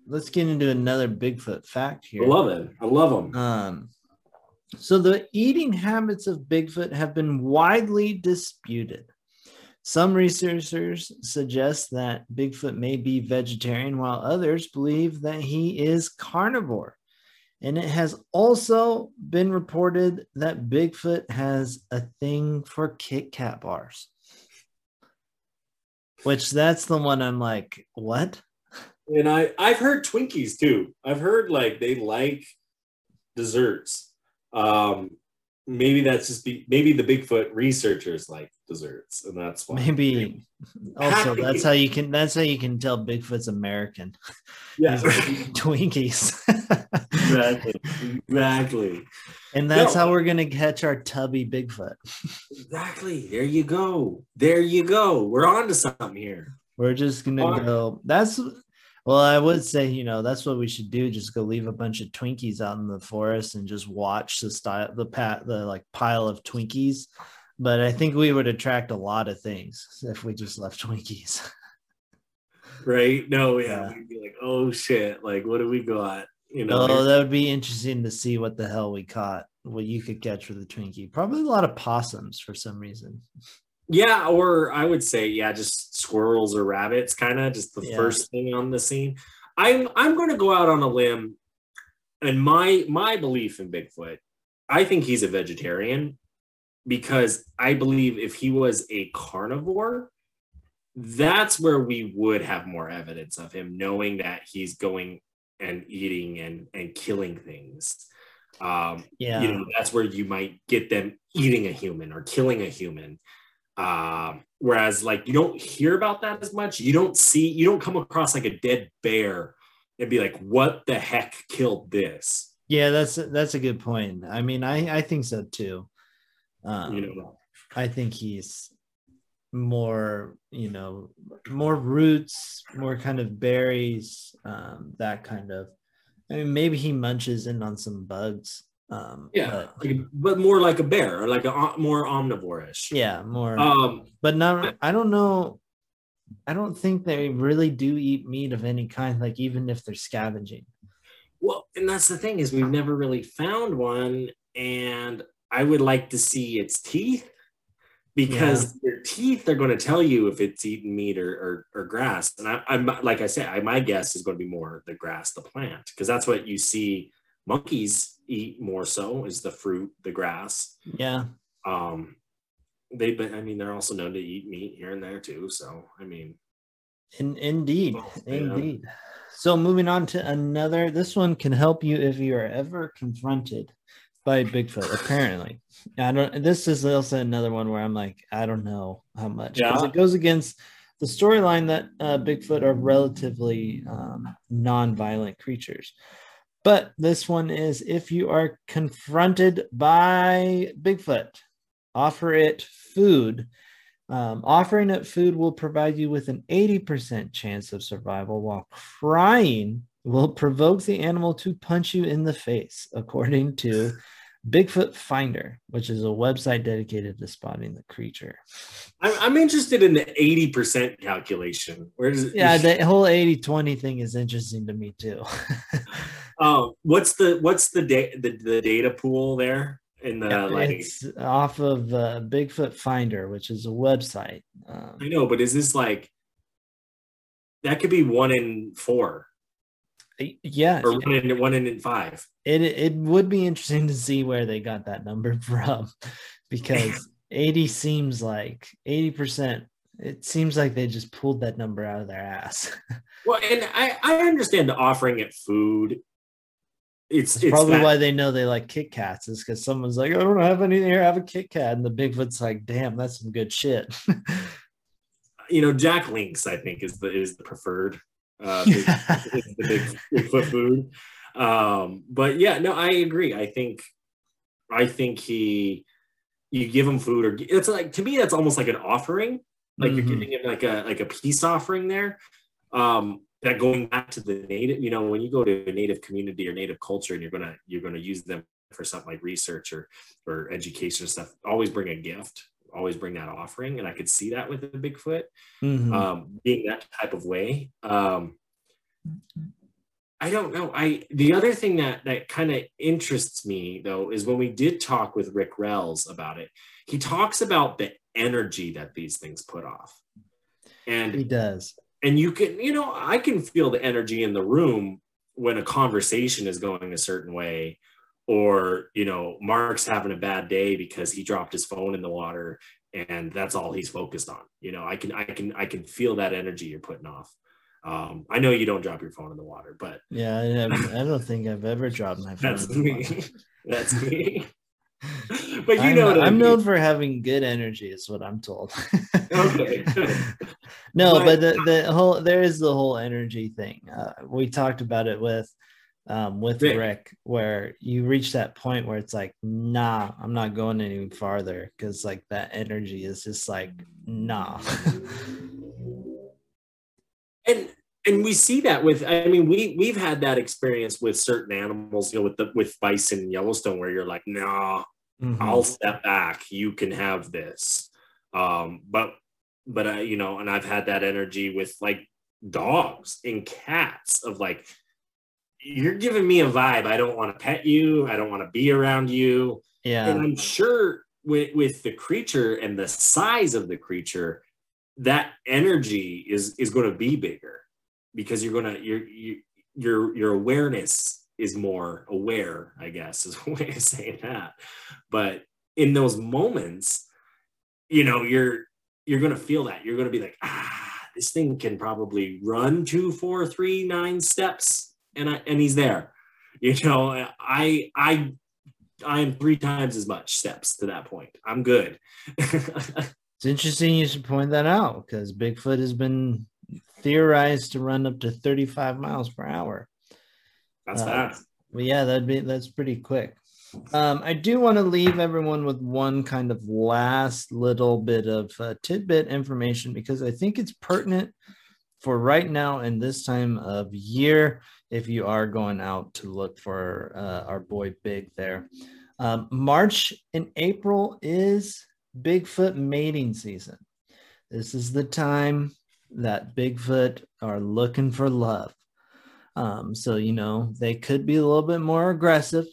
let's get into another Bigfoot fact here. I love it. I love them. Um so the eating habits of Bigfoot have been widely disputed. Some researchers suggest that Bigfoot may be vegetarian, while others believe that he is carnivore. And it has also been reported that Bigfoot has a thing for Kit Kat bars. Which that's the one I'm like, what? And I I've heard Twinkies too. I've heard like they like desserts. Um maybe that's just be maybe the Bigfoot researchers like desserts and that's why Maybe also that's how you can that's how you can tell Bigfoot's American. yeah Twinkies. exactly exactly and that's No. how we're gonna catch our tubby Bigfoot. exactly there you go there you go we're on to something here We're just gonna Or- go. That's well, I would say, you know, that's what we should do. Just go leave a bunch of Twinkies out in the forest and just watch the style, the pat, the like pile of Twinkies. But I think we would attract a lot of things if we just left Twinkies. right no yeah, Yeah. we'd be like oh shit like what do we got you know Oh, that would be interesting to see what the hell we caught, what you could catch with a Twinkie. Probably a lot of possums for some reason. Yeah, or I would say, yeah, just squirrels or rabbits, kind of just the Yeah. first thing on the scene. I'm I'm going to go out on a limb, and my my belief in Bigfoot, I think he's a vegetarian because I believe if he was a carnivore, that's where we would have more evidence of him knowing that he's going and eating and and killing things. Um, Yeah. you know that's where you might get them eating a human or killing a human um whereas like you don't hear about that as much you don't see you don't come across like a dead bear and be like what the heck killed this Yeah, that's that's a good point. I mean, I I think so too. Um, you know I think he's more, you know, more roots, more kind of berries, um, that kind of. I mean, maybe he munches in on some bugs. Um, yeah but- like, but more like a bear or like a more omnivore-ish yeah, more. um but not. I don't know. I don't think they really do eat meat of any kind. Like even if they're scavenging. well and that's the thing is we've never really found one and i would like to see its teeth because their teeth are going to tell you if it's eating meat or, or, or grass. And I, I'm like I said, I, my guess is going to be more the grass, the plant, because that's what you see monkeys eat more so is the fruit, the grass. Yeah. Um, they, but I mean, they're also known to eat meat here and there too. So, I mean, In, indeed, Yeah. indeed. So moving on to another, this one can help you if you are ever confronted by Bigfoot. Apparently, I don't. This is also another one where I'm like, I don't know how much because Yeah. it goes against the storyline that uh, Bigfoot are relatively um, non-violent creatures. But this one is if you are confronted by Bigfoot, offer it food. Um, offering it food will provide you with an 80% chance of survival, while crying will provoke the animal to punch you in the face, according to Bigfoot Finder, which is a website dedicated to spotting the creature. I'm, I'm interested in the 80% calculation. Where does it, Yeah, the whole 80 20 thing is interesting to me too. Oh, what's the what's the, da- the the data pool there in the like? it's off of uh, Bigfoot Finder, which is a website. Um, I know, but is this like that could be one in four yeah, or one in one in five? it it would be interesting to see where they got that number from because 80 seems like 80% it seems like they just pulled that number out of their ass Well, and I I understand offering it food. It's it's probably that- why they know they like Kit Kats is because someone's like, I don't have anything here, I have a Kit Kat. And the Bigfoot's like, damn, that's some good shit. you know Jack Links. I think is the is the preferred uh, big, the big Bigfoot food. Um, but yeah, no, I agree. I think I think he you give him food or it's like to me that's almost like an offering. Like you're Mhm. giving him like a like a peace offering there. Um, that going back to the native, you know, when you go to a native community or native culture and you're gonna you're gonna use them for something like research or or education stuff, always bring a gift, always bring that offering. And I could see that with the Bigfoot Mhm. um, being that type of way. Um, I don't know. I the other thing that that kind of interests me though is when we did talk with Rick Rells about it. He talks about the energy that these things put off, and he does. and you can you know i can feel the energy in the room when a conversation is going a certain way or you know mark's having a bad day because he dropped his phone in the water and that's all he's focused on you know i can i can i can feel that energy you're putting off um i know you don't drop your phone in the water but Yeah, I, I don't think I've ever dropped my phone. that's in the me that's me but you I'm, know I'm mean. known for having good energy, is what I'm told. Okay. no, But- but the, the whole there is the whole energy thing. Uh, we talked about it with um, with Rick. Rick, where you reach that point where it's like, nah, I'm not going any farther because like that energy is just like, nah. and and we see that with i mean we we've had that experience with certain animals you know with the with bison in yellowstone where you're like no Mhm. i'll step back you can have this um but but uh, you know and i've had that energy with like dogs and cats of like you're giving me a vibe i don't want to pet you i don't want to be around you Yeah. and I'm sure with, with the creature and the size of the creature, that energy is is going to be bigger because you're going to your you, your your awareness is more aware. I guess is a way of saying that. But in those moments, you know, you're you're going to feel that. You're going to be like, ah, this thing can probably run two, four, three, nine steps, and I and he's there. You know, I I I am three times as much steps to that point. I'm good. it's interesting you should point that out because Bigfoot has been theorized to run up to 35 miles per hour. That's Uh, fast. Well, yeah, that'd be that's pretty quick. Um, I do want to leave everyone with one kind of last little bit of uh, tidbit information because I think it's pertinent for right now and this time of year. If you are going out to look for uh, our boy Big there, um, March and April is Bigfoot mating season. This is the time that Bigfoot are looking for love. Um, so, you know, they could be a little bit more aggressive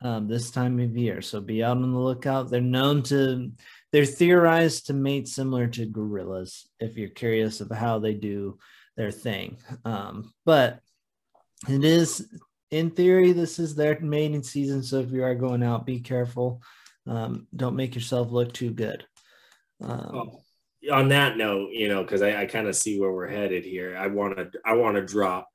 um, this time of year. So be out on the lookout. They're known to, they're theorized to mate similar to gorillas, if you're curious of how they do their thing. Um, but it is, in theory, this is their mating season. So if you are going out, be careful. Um, don't make yourself look too good. Um, Oh, on that note, you know, because I, I kind of see where we're headed here. I want to I want to drop.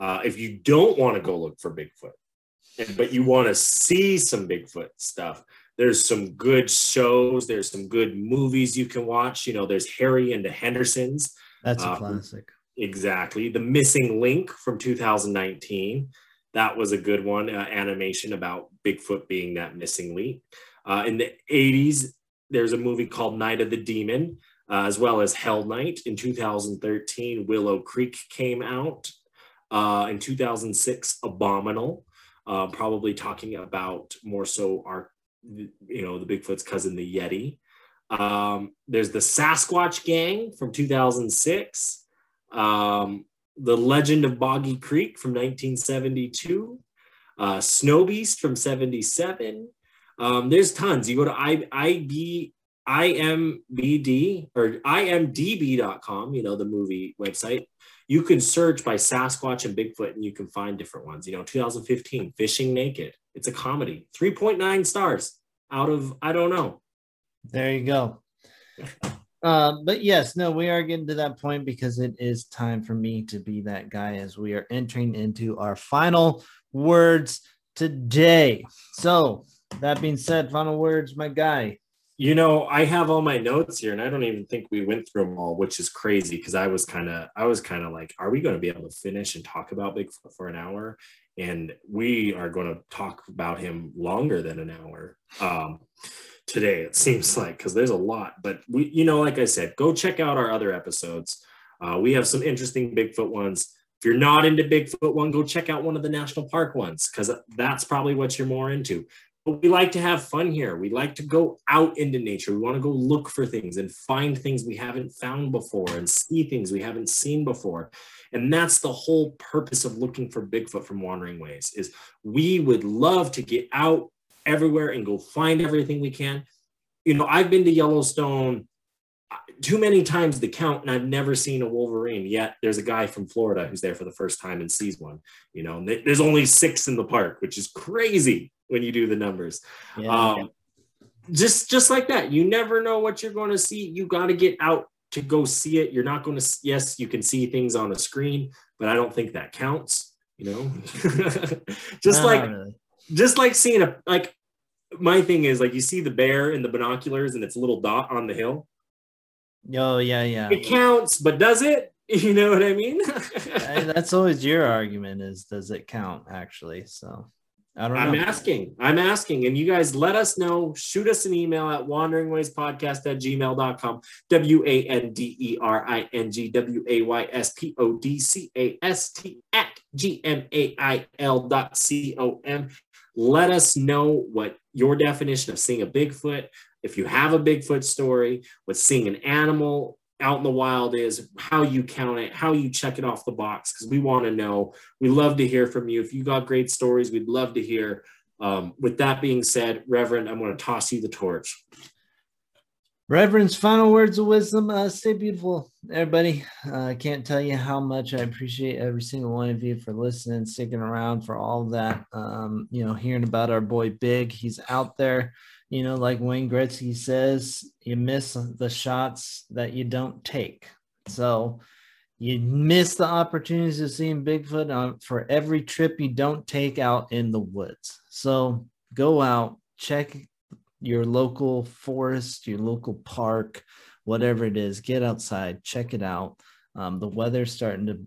Uh, if you don't want to go look for Bigfoot, but you want to see some Bigfoot stuff, there's some good shows. There's some good movies you can watch. You know, there's Harry and the Hendersons. that's a uh, classic. Exactly. The Missing Link from 2019. That was a good one. Uh, animation about Bigfoot being that missing link. Uh, in the 80s, there's a movie called Night of the Demon, uh, as well as Hell Night. In 2013, Willow Creek came out. Uh, in 2006, Abominal, uh, probably talking about more so our, you know, the Bigfoot's cousin, the Yeti. Um, there's the Sasquatch Gang from 2006. Um, the Legend of Boggy Creek from 1972. Uh, Snow Beast from 77. Um, there's tons. You go to I, IMBD or IMDB.com, you know, the movie website. You can search by Sasquatch and Bigfoot and you can find different ones. You know, 2015, Fishing Naked. It's a comedy, 3.9 stars out of, I don't know. There you go. Uh, but yes, no, we are getting to that point because it is time for me to be that guy as we are entering into our final words today. So, that being said, final words, my guy. You know, I have all my notes here, and I don't even think we went through them all, which is crazy because I was kind of, I was kind of like, are we going to be able to finish and talk about Bigfoot for an hour? And we are going to talk about him longer than an hour. Um, today it seems like because there's a lot but we you know like i said go check out our other episodes. Uh, we have some interesting bigfoot ones. If you're not into bigfoot one go check out one of the national park ones because that's probably what you're more into. But we like to have fun here. We like to go out into nature. We want to go look for things and find things we haven't found before and see things we haven't seen before. And that's the whole purpose of looking for bigfoot from wandering ways is we would love to get out everywhere and go find everything we can. You know, I've been to Yellowstone uh, too many times to count, and I've never seen a Wolverine. Yet there's a guy from Florida who's there for the first time and sees one. You know, there's only six in the park, which is crazy when you do the numbers. Yeah. Um, just just like that, you never know what you're going to see. You got to get out to go see it. You're not going to. Yes, you can see things on a screen, but I don't think that counts. You know, just no, like really just like seeing a like my thing is like you see the bear in the binoculars and its a little dot on the hill. Oh yeah, yeah. It counts, but does it? You know what I mean? That's always your argument is does it count actually? So I don't know. I'm asking. I'm asking. And you guys let us know. Shoot us an email at wanderingwayspodcast at gmail.com. W-A-N-D-E-R-I-N-G W-A-Y-S-P-O-D-C-A-S-T at G-M-A-I-L dot C-O-M. Let us know what your definition of seeing a Bigfoot, if you have a Bigfoot story, what seeing an animal out in the wild is, how you count it, how you check it off the box, because we want to know. We love to hear from you. If you got great stories, we'd love to hear. Um, with that being said, Reverend, I'm going to toss you the torch. Reverend's final words of wisdom. Uh, stay beautiful, everybody. Uh, I can't tell you how much I appreciate every single one of you for listening, sticking around for all that. Um, you know, hearing about our boy Big. He's out there. You know, like Wayne Gretzky says, you miss the shots that you don't take. So you miss the opportunities of seeing Bigfoot on, for every trip you don't take out in the woods. So go out, check your local forest, your local park, whatever it is, get outside, check it out. Um, the weather's starting to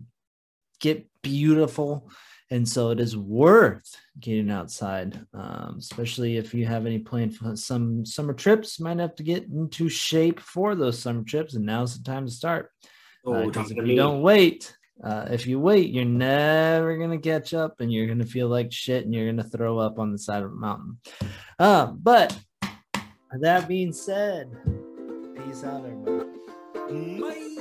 get beautiful. And so it is worth getting outside, um, especially if you have any planned for some summer trips. Might have to get into shape for those summer trips, and now's the time to start. Oh, uh, if you don't wait, uh, if you wait, you're never gonna catch up, and you're gonna feel like shit, and you're gonna throw up on the side of a mountain. Uh, but that being said, peace out, everybody.